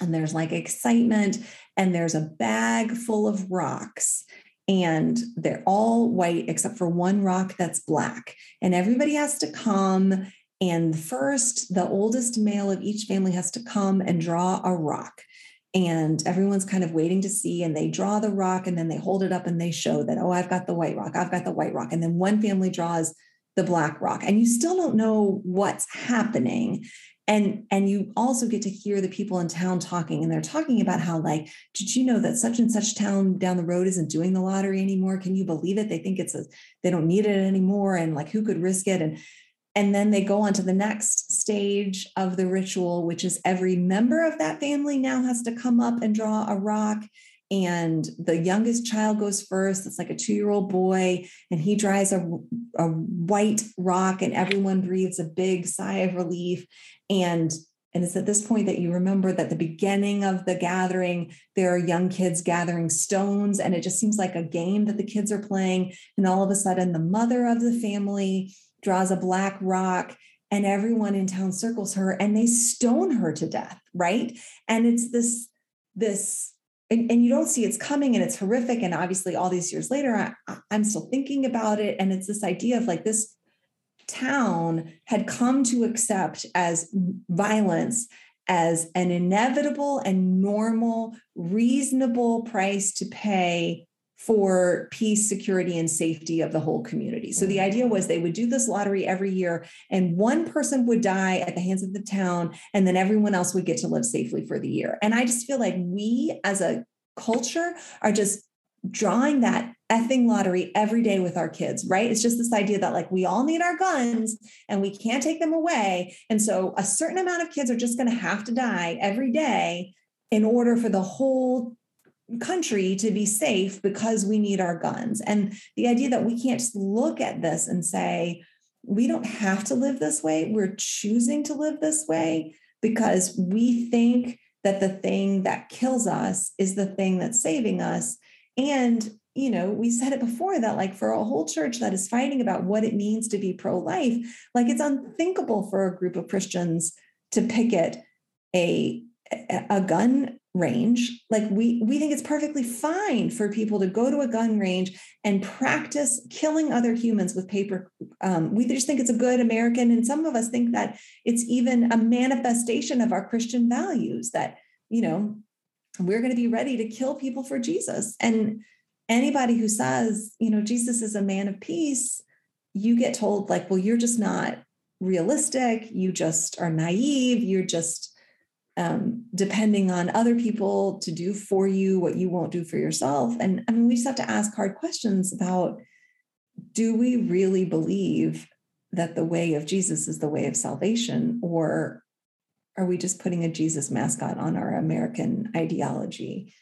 [SPEAKER 1] and there's like excitement and there's a bag full of rocks and they're all white except for one rock that's black and everybody has to come and first the oldest male of each family has to come and draw a rock and everyone's kind of waiting to see and they draw the rock and then they hold it up and they show that oh i've got the white rock i've got the white rock and then one family draws the black rock and you still don't know what's happening. And and you also get to hear the people in town talking and they're talking about how like did you know that such and such town down the road isn't doing the lottery anymore? Can you believe it? They think it's a they don't need it anymore and like who could risk it? And and then they go on to the next stage of the ritual which is every member of that family now has to come up and draw a rock and the youngest child goes first. It's like a two-year-old boy and he draws a, a white rock and everyone breathes a big sigh of relief. And and it's at this point that you remember that the beginning of the gathering there are young kids gathering stones and it just seems like a game that the kids are playing. And all of a sudden the mother of the family draws a black rock and everyone in town circles her and they stone her to death right? And it's this this and, and you don't see it's coming and it's horrific. And obviously all these years later I, i'm still thinking about it. And it's this idea of like this town had come to accept as violence as an inevitable and normal reasonable price to pay for peace, security, and safety of the whole community. So the mm. idea was they would do this lottery every year, and one person would die at the hands of the town, and then everyone else would get to live safely for the year. And I just feel like we as a culture are just drawing that effing lottery every day with our kids, right? It's just this idea that like we all need our guns and we can't take them away. And so a certain amount of kids are just going to have to die every day in order for the whole country to be safe because we need our guns. And the idea that we can't just look at this and say, we don't have to live this way. We're choosing to live this way because we think that the thing that kills us is the thing that's saving us. And, you know, we said it before that, like, for a whole church that is fighting about what it means to be pro life, like, it's unthinkable for a group of Christians to picket a, a gun range like we we think it's perfectly fine for people to go to a gun range and practice killing other humans with paper um, we just think it's a good american and some of us think that it's even a manifestation of our christian values that you know we're going to be ready to kill people for jesus. And anybody who says you know jesus is a man of peace you get told like well you're just not realistic. You just are naive. You're just um, depending on other people to do for you what you won't do for yourself. And I mean, we just have to ask hard questions about do we really believe that the way of Jesus is the way of salvation? Or are we just putting a Jesus mascot on our American ideology?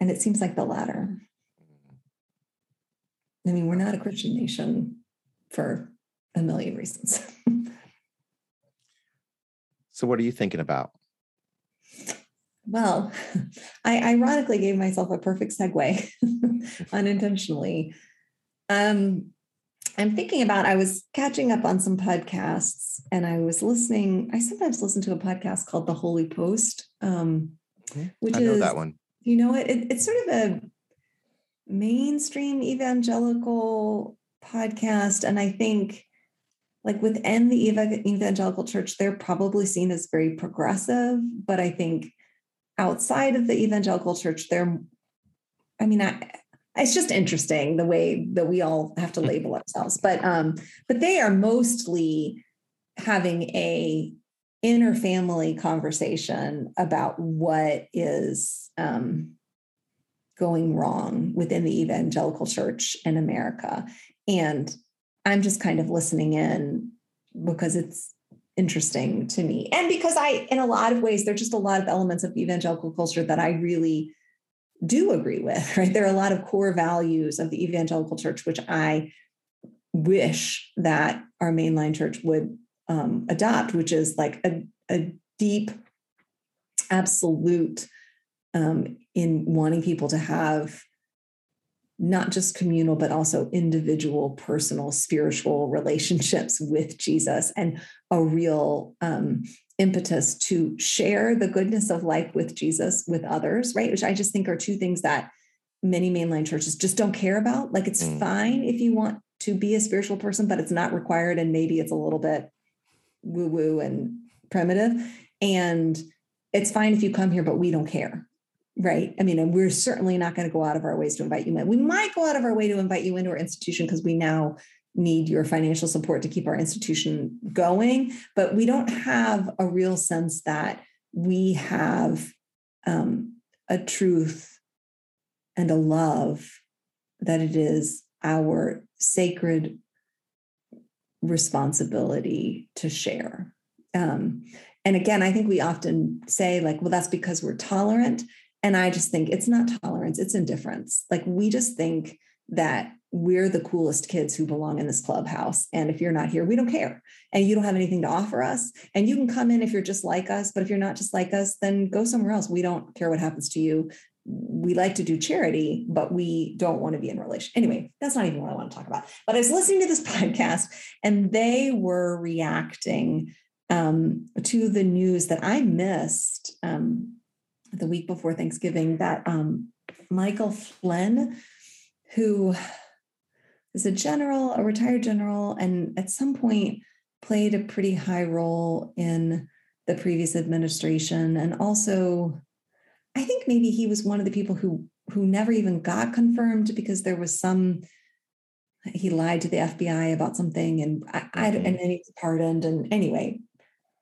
[SPEAKER 1] And it seems like the latter. I mean, we're not a Christian nation for a million reasons.
[SPEAKER 2] so, what are you thinking about?
[SPEAKER 1] Well, I ironically gave myself a perfect segue unintentionally. Um, I'm thinking about, I was catching up on some podcasts and I was listening. I sometimes listen to a podcast called The Holy Post, um,
[SPEAKER 2] which I know is that one.
[SPEAKER 1] You know, it, it, it's sort of a mainstream evangelical podcast. And I think like within the evangelical church, they're probably seen as very progressive, but I think outside of the evangelical church, they're, I mean, I, it's just interesting the way that we all have to mm. label ourselves, but um, but they are mostly having a inner family conversation about what is um, going wrong within the evangelical church in America. And I'm just kind of listening in because it's interesting to me. And because I, in a lot of ways, there's just a lot of elements of evangelical culture that I really do agree with, right? There are a lot of core values of the evangelical church, which I wish that our mainline church would um, adopt, which is like a, a deep, absolute um, in wanting people to have not just communal, but also individual, personal, spiritual relationships with Jesus and a real um, impetus to share the goodness of life with Jesus with others, right? Which I just think are two things that many mainline churches just don't care about. Like it's mm. fine if you want to be a spiritual person, but it's not required. And maybe it's a little bit woo woo and primitive. And it's fine if you come here, but we don't care right? I mean, and we're certainly not going to go out of our ways to invite you in. We might go out of our way to invite you into our institution because we now need your financial support to keep our institution going. But we don't have a real sense that we have um, a truth and a love that it is our sacred responsibility to share. Um, and again, I think we often say, like, well, that's because we're tolerant. And I just think it's not tolerance, it's indifference. Like, we just think that we're the coolest kids who belong in this clubhouse. And if you're not here, we don't care. And you don't have anything to offer us. And you can come in if you're just like us. But if you're not just like us, then go somewhere else. We don't care what happens to you. We like to do charity, but we don't want to be in relation. Anyway, that's not even what I want to talk about. But I was listening to this podcast and they were reacting um, to the news that I missed um, the week before Thanksgiving that um, Michael Flynn, who is a general, a retired general, and at some point played a pretty high role in the previous administration. And also, I think maybe he was one of the people who who never even got confirmed because there was some he lied to the FBI about something and I, I and then he was pardoned. And anyway,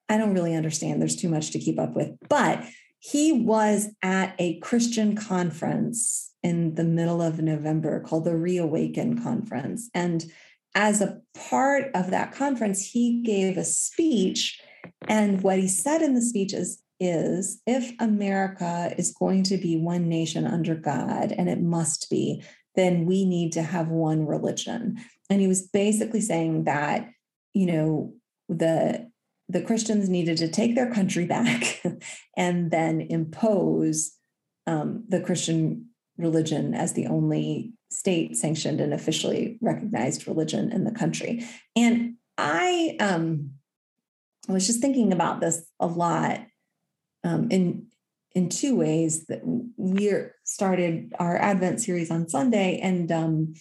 [SPEAKER 1] I don't really understand. There's too much to keep up with. But he was at a Christian conference in the middle of November called the Reawaken Conference. And as a part of that conference, he gave a speech. And what he said in the speech is, is if America is going to be one nation under God, and it must be, then we need to have one religion. And he was basically saying that, you know, the the Christians needed to take their country back and then impose um, the Christian religion as the only state sanctioned and officially recognized religion in the country. And I um, was just thinking about this a lot um, in in two ways. That we started our Advent series on Sunday, and um,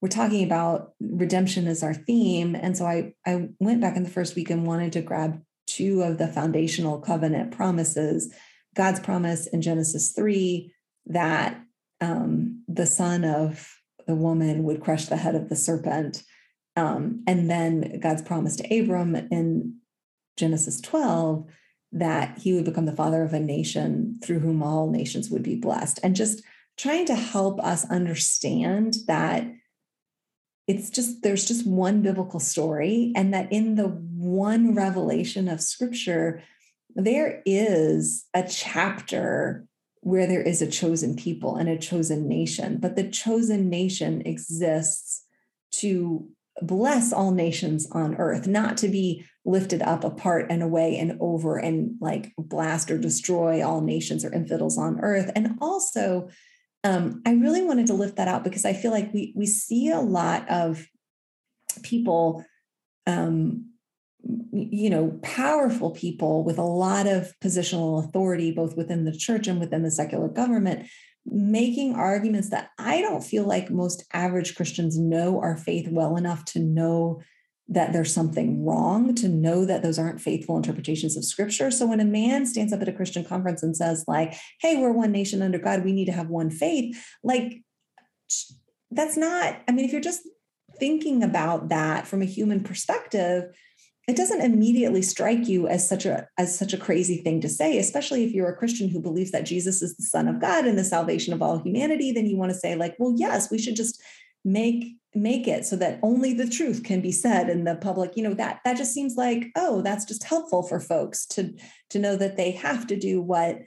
[SPEAKER 1] we're talking about redemption as our theme. And so I I went back in the first week and wanted to grab two of the foundational covenant promises. God's promise in Genesis three that um, the son of the woman would crush the head of the serpent. Um, and then God's promise to Abram in Genesis 12 that he would become the father of a nation through whom all nations would be blessed. And just trying to help us understand that it's just, there's just one biblical story, and that in the one revelation of scripture, there is a chapter where there is a chosen people and a chosen nation, but the chosen nation exists to bless all nations on earth, not to be lifted up apart and away and over and like blast or destroy all nations or infidels on earth. And also, um, I really wanted to lift that out because I feel like we we see a lot of people um, you know, powerful people with a lot of positional authority, both within the church and within the secular government, making arguments that I don't feel like most average Christians know our faith well enough to know that there's something wrong, to know that those aren't faithful interpretations of scripture. So when a man stands up at a Christian conference and says, like, hey, we're one nation under God, we need to have one faith, like, that's not, I mean, if you're just thinking about that from a human perspective, it doesn't immediately strike you as such a as such a crazy thing to say especially if you're a christian who believes that jesus is the son of god and the salvation of all humanity then you want to say like well yes we should just make make it so that only the truth can be said in the public you know that that just seems like oh that's just helpful for folks to to know that they have to do what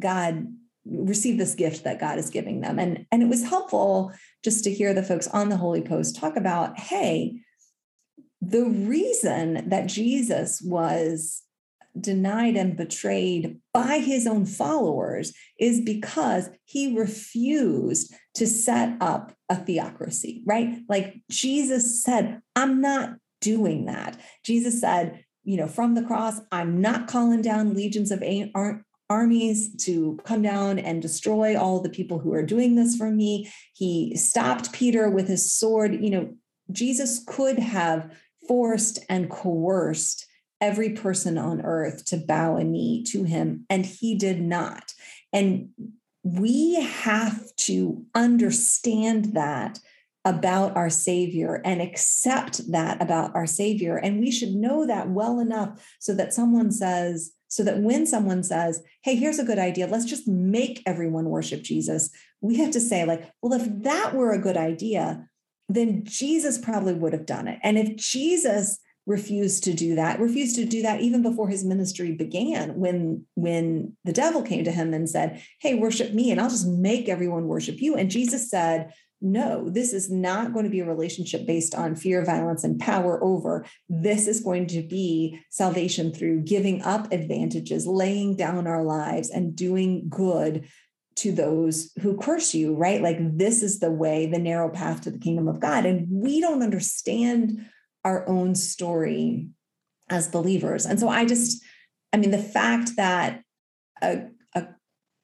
[SPEAKER 1] god receive this gift that god is giving them. And and it was helpful just to hear the folks on the holy post talk about hey the reason that Jesus was denied and betrayed by his own followers is because he refused to set up a theocracy, right? Like Jesus said, I'm not doing that. Jesus said, you know, from the cross, I'm not calling down legions of armies to come down and destroy all the people who are doing this for me. He stopped Peter with his sword. You know, Jesus could have forced and coerced every person on earth to bow a knee to him, and he did not. And we have to understand that about our Savior and accept that about our Savior. And we should know that well enough so that someone says, so that when someone says, hey, here's a good idea, let's just make everyone worship Jesus, we have to say, like, well, if that were a good idea, then Jesus probably would have done it. And if Jesus refused to do that refused to do that even before his ministry began when when the devil came to him and said hey worship me and i'll just make everyone worship you. And jesus said no this is not going to be a relationship based on fear violence and power over. This is going to be salvation through giving up advantages laying down our lives and doing good to those who curse you right? Like this is the way the narrow path to the kingdom of god. And we don't understand our own story as believers. And so I just, I mean, the fact that a, a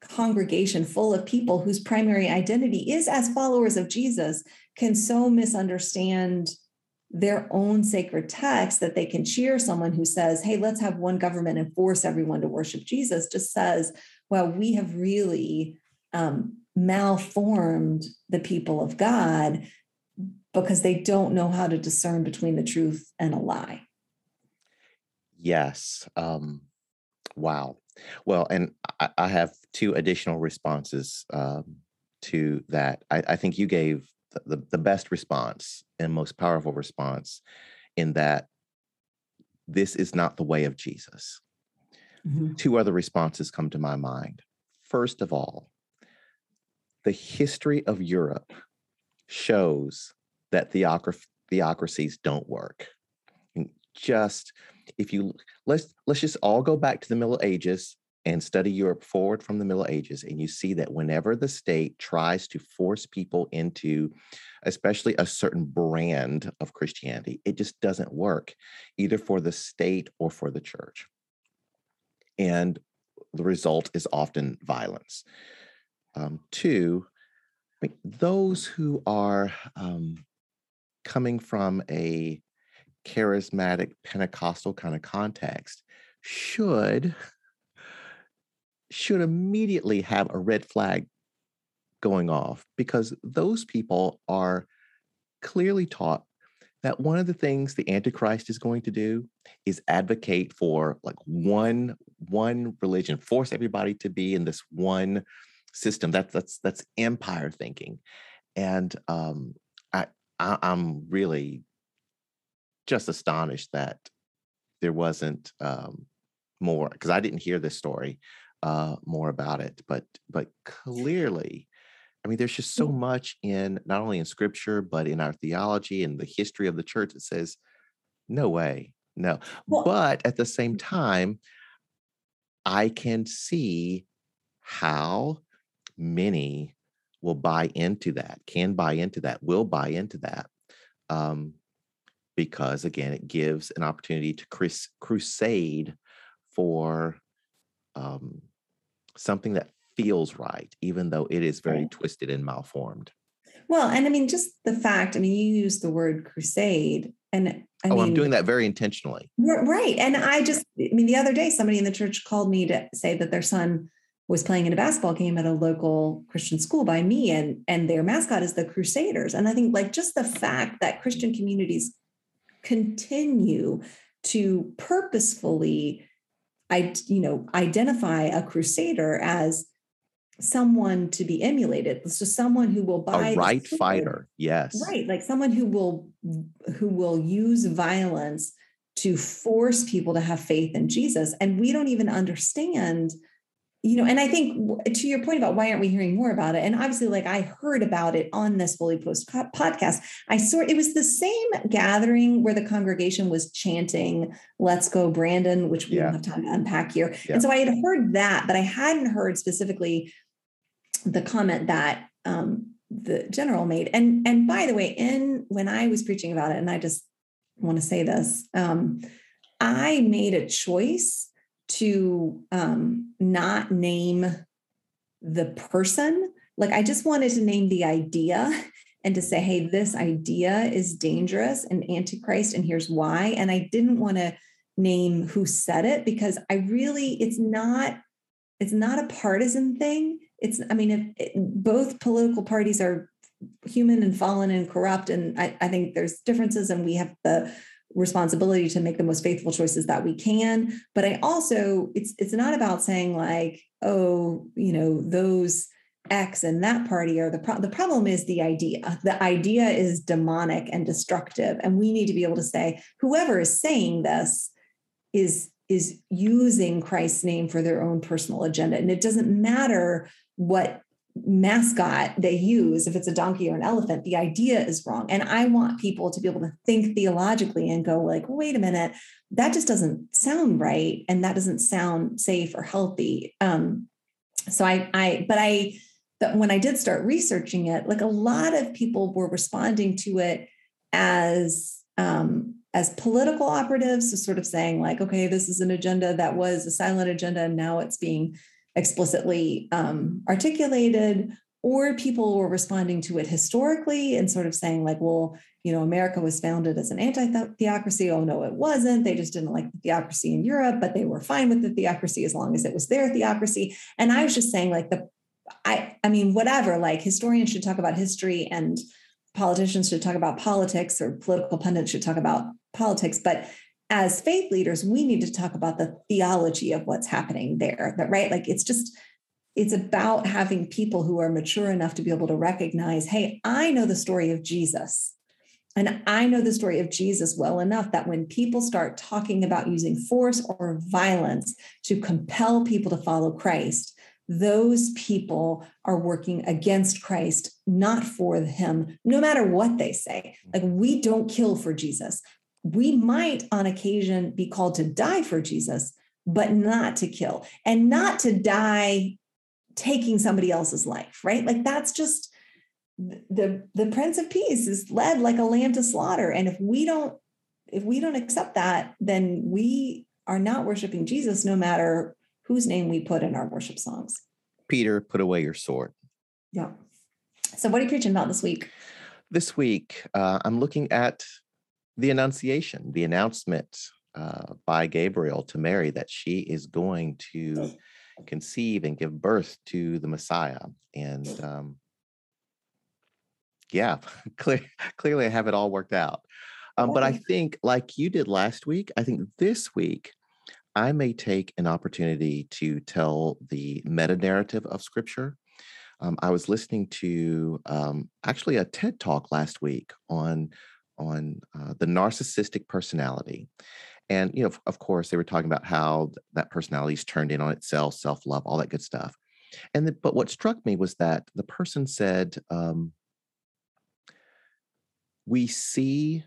[SPEAKER 1] congregation full of people whose primary identity is as followers of Jesus can so misunderstand their own sacred text that they can cheer someone who says, hey, let's have one government and force everyone to worship Jesus, just says, well, we have really um, malformed the people of God because they don't know how to discern between the truth and a lie.
[SPEAKER 2] Yes. Um, wow. Well, and I, I, have two additional responses um, to that. I, I, think you gave the, the, the best response and most powerful response in that this is not the way of Jesus. Mm-hmm. Two other responses come to my mind. First of all, the history of Europe shows that theocracies don't work. just if you let's let's just all go back to the Middle Ages and study Europe forward from the Middle Ages, and you see that whenever the state tries to force people into, especially a certain brand of Christianity, it just doesn't work, either for the state or for the church. And the result is often violence. Um, two, I mean, those who are um, coming from a charismatic Pentecostal kind of context should should immediately have a red flag going off because those people are clearly taught that one of the things the antichrist is going to do is advocate for like one one religion force everybody to be in this one system. That, that's that's empire thinking. And um, I, am really just astonished that there wasn't um, more because I didn't hear this story uh, more about it, but but clearly, I mean, there's just so mm. much in not only in Scripture but in our theology and the history of the church that says, no way, no. Well, but at the same time, I can see how many will buy into that, can buy into that, will buy into that. Um, because again, it gives an opportunity to crus- crusade for um, something that feels right, even though it is very right. twisted and malformed.
[SPEAKER 1] Well, and I mean, just the fact, I mean, you use the word crusade, and I
[SPEAKER 2] oh,
[SPEAKER 1] mean,
[SPEAKER 2] I'm doing that very intentionally.
[SPEAKER 1] Right. And I just, I mean, the other day, somebody in the church called me to say that their son was playing in a basketball game at a local Christian school by me, and and their mascot is the Crusaders. And I think like just the fact that Christian communities continue to purposefully, I you know identify a Crusader as someone to be emulated. So someone who will buy
[SPEAKER 2] a right fighter yes.
[SPEAKER 1] Right like someone who will who will use violence to force people to have faith in jesus. And we don't even understand you know, and I think to your point about why aren't we hearing more about it? And obviously, like I heard about it on this Holy Post podcast. I saw it was the same gathering where the congregation was chanting, Let's go, Brandon, which we yeah. don't have time to unpack here. Yeah. And so I had heard that, but I hadn't heard specifically the comment that um, the general made. And and by the way, in when I was preaching about it, and I just want to say this, um, I made a choice to um, not name the person. Like I just wanted to name the idea and to say, hey, this idea is dangerous and antichrist, and here's why. And I didn't want to name who said it because I really, it's not, it's not a partisan thing. It's, I mean, if it, both political parties are human and fallen and corrupt. And I, I think there's differences, and we have the responsibility to make the most faithful choices that we can. But I also, it's it's not about saying like, oh, you know, those X and that party are the pro- the problem is the idea. The idea is demonic and destructive, and we need to be able to say whoever is saying this is is using Christ's name for their own personal agenda, and it doesn't matter what mascot they use if it's a donkey or an elephant the idea is wrong. And i want people to be able to think theologically and go like wait a minute that just doesn't sound right and that doesn't sound safe or healthy. Um so i i but i that when i did start researching it like a lot of people were responding to it as um as political operatives so sort of saying like okay this is an agenda that was a silent agenda and now it's being explicitly um, articulated, or people were responding to it historically and sort of saying, like, well, you know, America was founded as an anti theocracy. Oh, no, it wasn't. They just didn't like the theocracy in Europe, but they were fine with the theocracy as long as it was their theocracy. And I was just saying, like, the, I, I mean, whatever, like, historians should talk about history and politicians should talk about politics or political pundits should talk about politics. But as faith leaders, we need to talk about the theology of what's happening there. That right? Like it's just, it's about having people who are mature enough to be able to recognize, hey, I know the story of Jesus. And I know the story of Jesus well enough that when people start talking about using force or violence to compel people to follow Christ, those people are working against Christ, not for him, no matter what they say. Mm-hmm. Like, we don't kill for Jesus we might on occasion be called to die for Jesus, but not to kill and not to die taking somebody else's life, right? Like that's just the the prince of peace is led like a lamb to slaughter and if we don't if we don't accept that then we are not worshiping Jesus no matter whose name we put in our worship songs.
[SPEAKER 2] Peter, put away your sword.
[SPEAKER 1] Yeah. So what are you preaching about this week?
[SPEAKER 2] This week, uh, I'm looking at the Annunciation, the announcement uh, by Gabriel to Mary that she is going to conceive and give birth to the Messiah. And um, yeah, clear, clearly I have it all worked out. Um, but I think, like you did last week, I think this week I may take an opportunity to tell the meta narrative of Scripture. Um, I was listening to um, actually a TED talk last week on on uh, the narcissistic personality. And, you know, of, course, they were talking about how that personality is turned in on itself, self love, all that good stuff. And the, but what struck me was that the person said, um, we see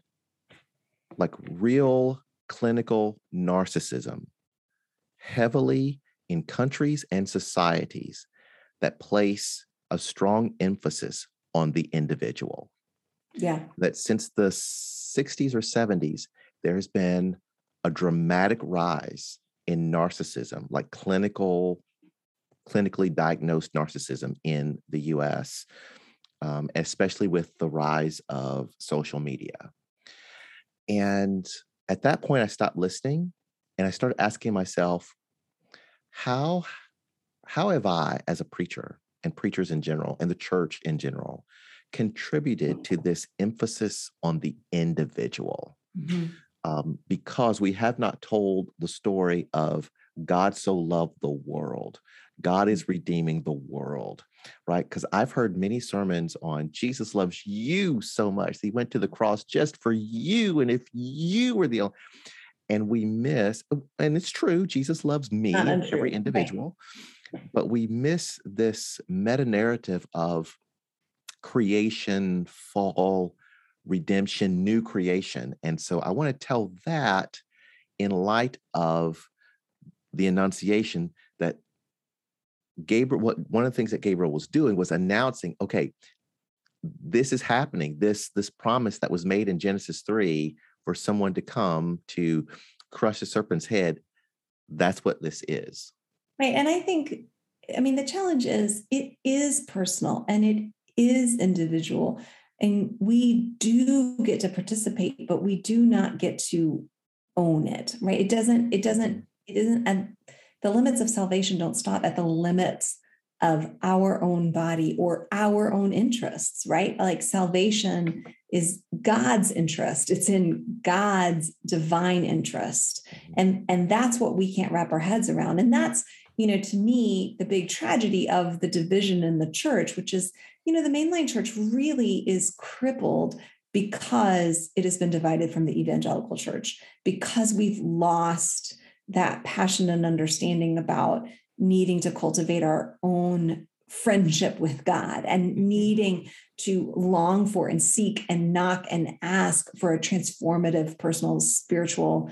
[SPEAKER 2] like real clinical narcissism heavily in countries and societies that place a strong emphasis on the individual.
[SPEAKER 1] Yeah.
[SPEAKER 2] That since the 60s or 70s, there's been a dramatic rise in narcissism, like clinical, clinically diagnosed narcissism in the US, um, especially with the rise of social media. And at that point, I stopped listening and I started asking myself, how, how have I, as a preacher and preachers in general, and the church in general, contributed to this emphasis on the individual mm-hmm. um, because we have not told the story of God so loved the world. God is redeeming the world, right? Because I've heard many sermons on Jesus loves you so much. He went to the cross just for you. And if you were the only, and we miss, oh, and it's true, Jesus loves me, every individual, but we miss this meta narrative of creation, fall, redemption, new creation. And so I want to tell that in light of the Annunciation that Gabriel, what one of the things that Gabriel was doing was announcing, okay, this is happening. This this promise that was made in Genesis 3 for someone to come to crush the serpent's head, that's what this is.
[SPEAKER 1] Right. And I think, I mean, the challenge is it is personal and it is individual and we do get to participate but we do not get to own it right it doesn't it doesn't it isn't and the limits of salvation don't stop at the limits of our own body or our own interests, right? Like salvation is God's interest. It's in God's divine interest. Mm-hmm. And, and that's what we can't wrap our heads around. And that's, you know, to me, the big tragedy of the division in the church, which is, you know, the mainline church really is crippled because it has been divided from the evangelical church, because we've lost that passion and understanding about needing to cultivate our own friendship with God and mm-hmm. needing to long for and seek and knock and ask for a transformative personal spiritual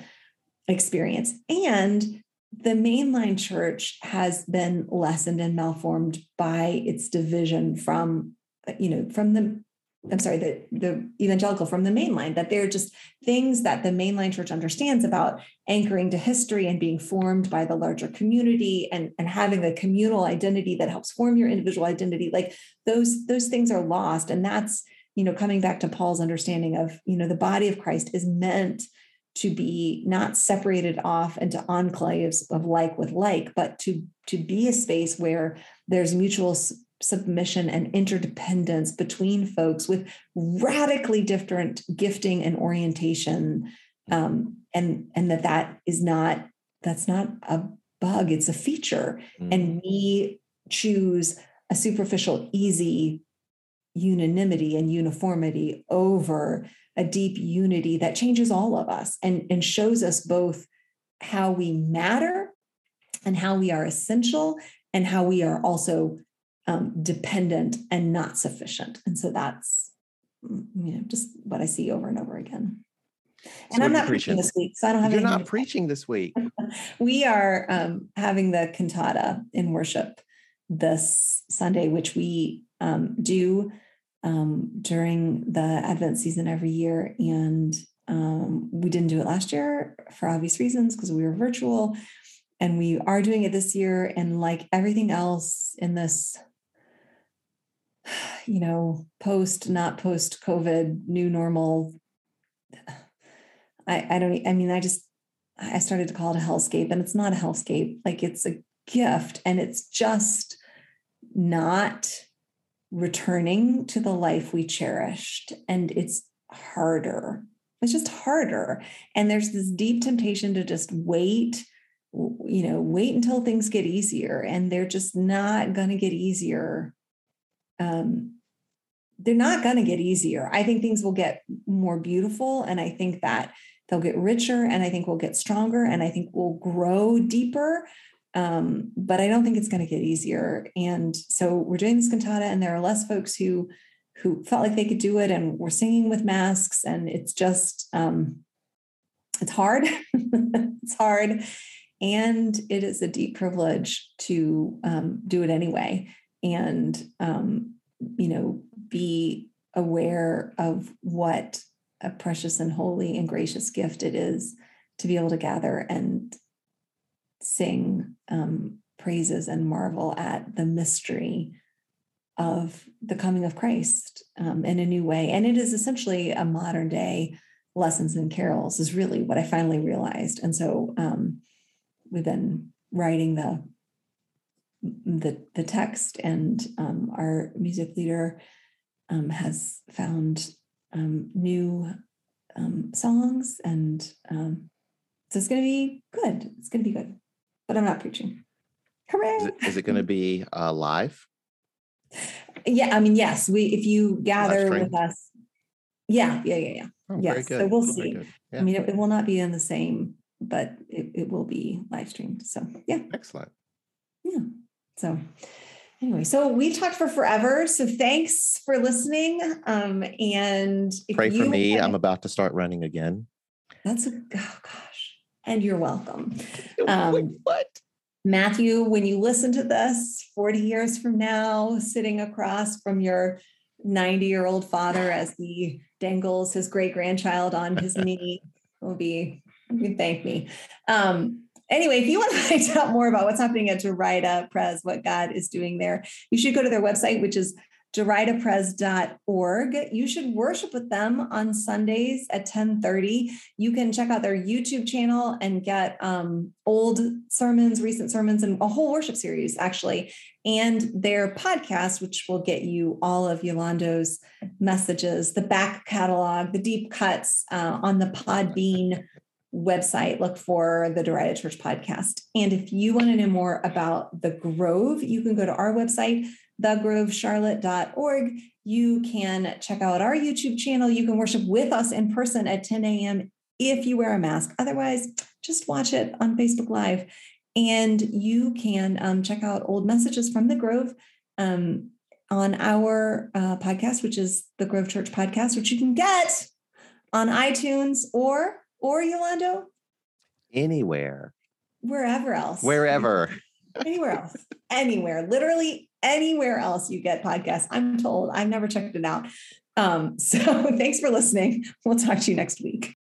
[SPEAKER 1] experience. And the mainline church has been lessened and malformed by its division from you know from the I'm sorry, the, the evangelical from the mainline, that they're just things that the mainline church understands about anchoring to history and being formed by the larger community and, and having a communal identity that helps form your individual identity. Like those, those things are lost. And that's, you know, coming back to Paul's understanding of, you know, the body of Christ is meant to be not separated off into enclaves of like with like, but to, to be a space where there's mutual submission and interdependence between folks with radically different gifting and orientation um, and and that that is not that's not a bug it's a feature mm. and we choose a superficial easy unanimity and uniformity over a deep unity that changes all of us and, and shows us both how we matter and how we are essential and how we are also um, dependent and not sufficient. And so that's mm, you know just what I see over and over again. And so I'm not preaching? this week, so I don't have.
[SPEAKER 2] You're not preaching this week.
[SPEAKER 1] we are um, having the cantata in worship this Sunday, which we um, do um, during the Advent season every year, and um, we didn't do it last year for obvious reasons because we were virtual, and we are doing it this year. And like everything else in this you know, post, not post COVID, new normal. I, I don't, I mean, I just, I started to call it a hellscape and it's not a hellscape. Like it's a gift and it's just not returning to the life we cherished. And it's harder. It's just harder. And there's this deep temptation to just wait, you know, wait until things get easier. And they're just not going to get easier um, they're not going to get easier. I think things will get more beautiful. And I think that they'll get richer and I think we'll get stronger and I think we'll grow deeper. Um, but I don't think it's going to get easier. And so we're doing this cantata, and there are less folks who who felt like they could do it, and we're singing with masks, and it's just um, it's hard. it's hard, and it is a deep privilege to um, do it anyway and um, you know be aware of what a precious and holy and gracious gift it is to be able to gather and sing um, praises and marvel at the mystery of the coming of Christ um, in a new way. And it is essentially a modern day lessons and carols, is really what I finally realized. And so um, we've been writing the the the text, and um, our music leader um, has found um, new um, songs, and so it's going to be good. It's going to be good, but I'm not preaching. Hooray!
[SPEAKER 2] Is it, is it going to be uh, live?
[SPEAKER 1] Yeah, I mean, yes. We if you gather with us, yeah, yeah, yeah, yeah. Oh, yes, so we'll see. Yeah. I mean, it, it, will not be in the same, but it, it will be live streamed. So yeah,
[SPEAKER 2] excellent.
[SPEAKER 1] Yeah. So anyway, so we've talked for forever. So thanks for listening. Um, and if you
[SPEAKER 2] pray for me. I'm about to start running again.
[SPEAKER 1] That's a oh gosh. And you're welcome. Um, what? Matthew, when you listen to this 40 years from now, sitting across from your 90 year old father as he dangles his great grandchild on his knee, will be, you thank me. Um, anyway, if you want to find out more about what's happening at Derita Pres, what God is doing there, you should go to their website, which is deritapres.org. You should worship with them on Sundays at 1030. You can check out their YouTube channel and get um, old sermons, recent sermons, and a whole worship series, actually, and their podcast, which will get you all of Yolando's messages, the back catalog, the deep cuts uh, on the Podbean website, look for the Derita Church podcast. And if you want to know more about the Grove, you can go to our website, thegrovecharlotte.org. You can check out our YouTube channel. You can worship with us in person at 10 a.m. if you wear a mask. Otherwise, just watch it on Facebook Live. And you can um, check out old messages from the Grove um, on our uh, podcast, which is the Grove Church podcast, which you can get on iTunes or or Yolando?
[SPEAKER 2] Anywhere.
[SPEAKER 1] Wherever else.
[SPEAKER 2] Wherever.
[SPEAKER 1] Anywhere else. Anywhere. Literally anywhere else you get podcasts. I'm told. I've never checked it out. Um, so thanks for listening. We'll talk to you next week.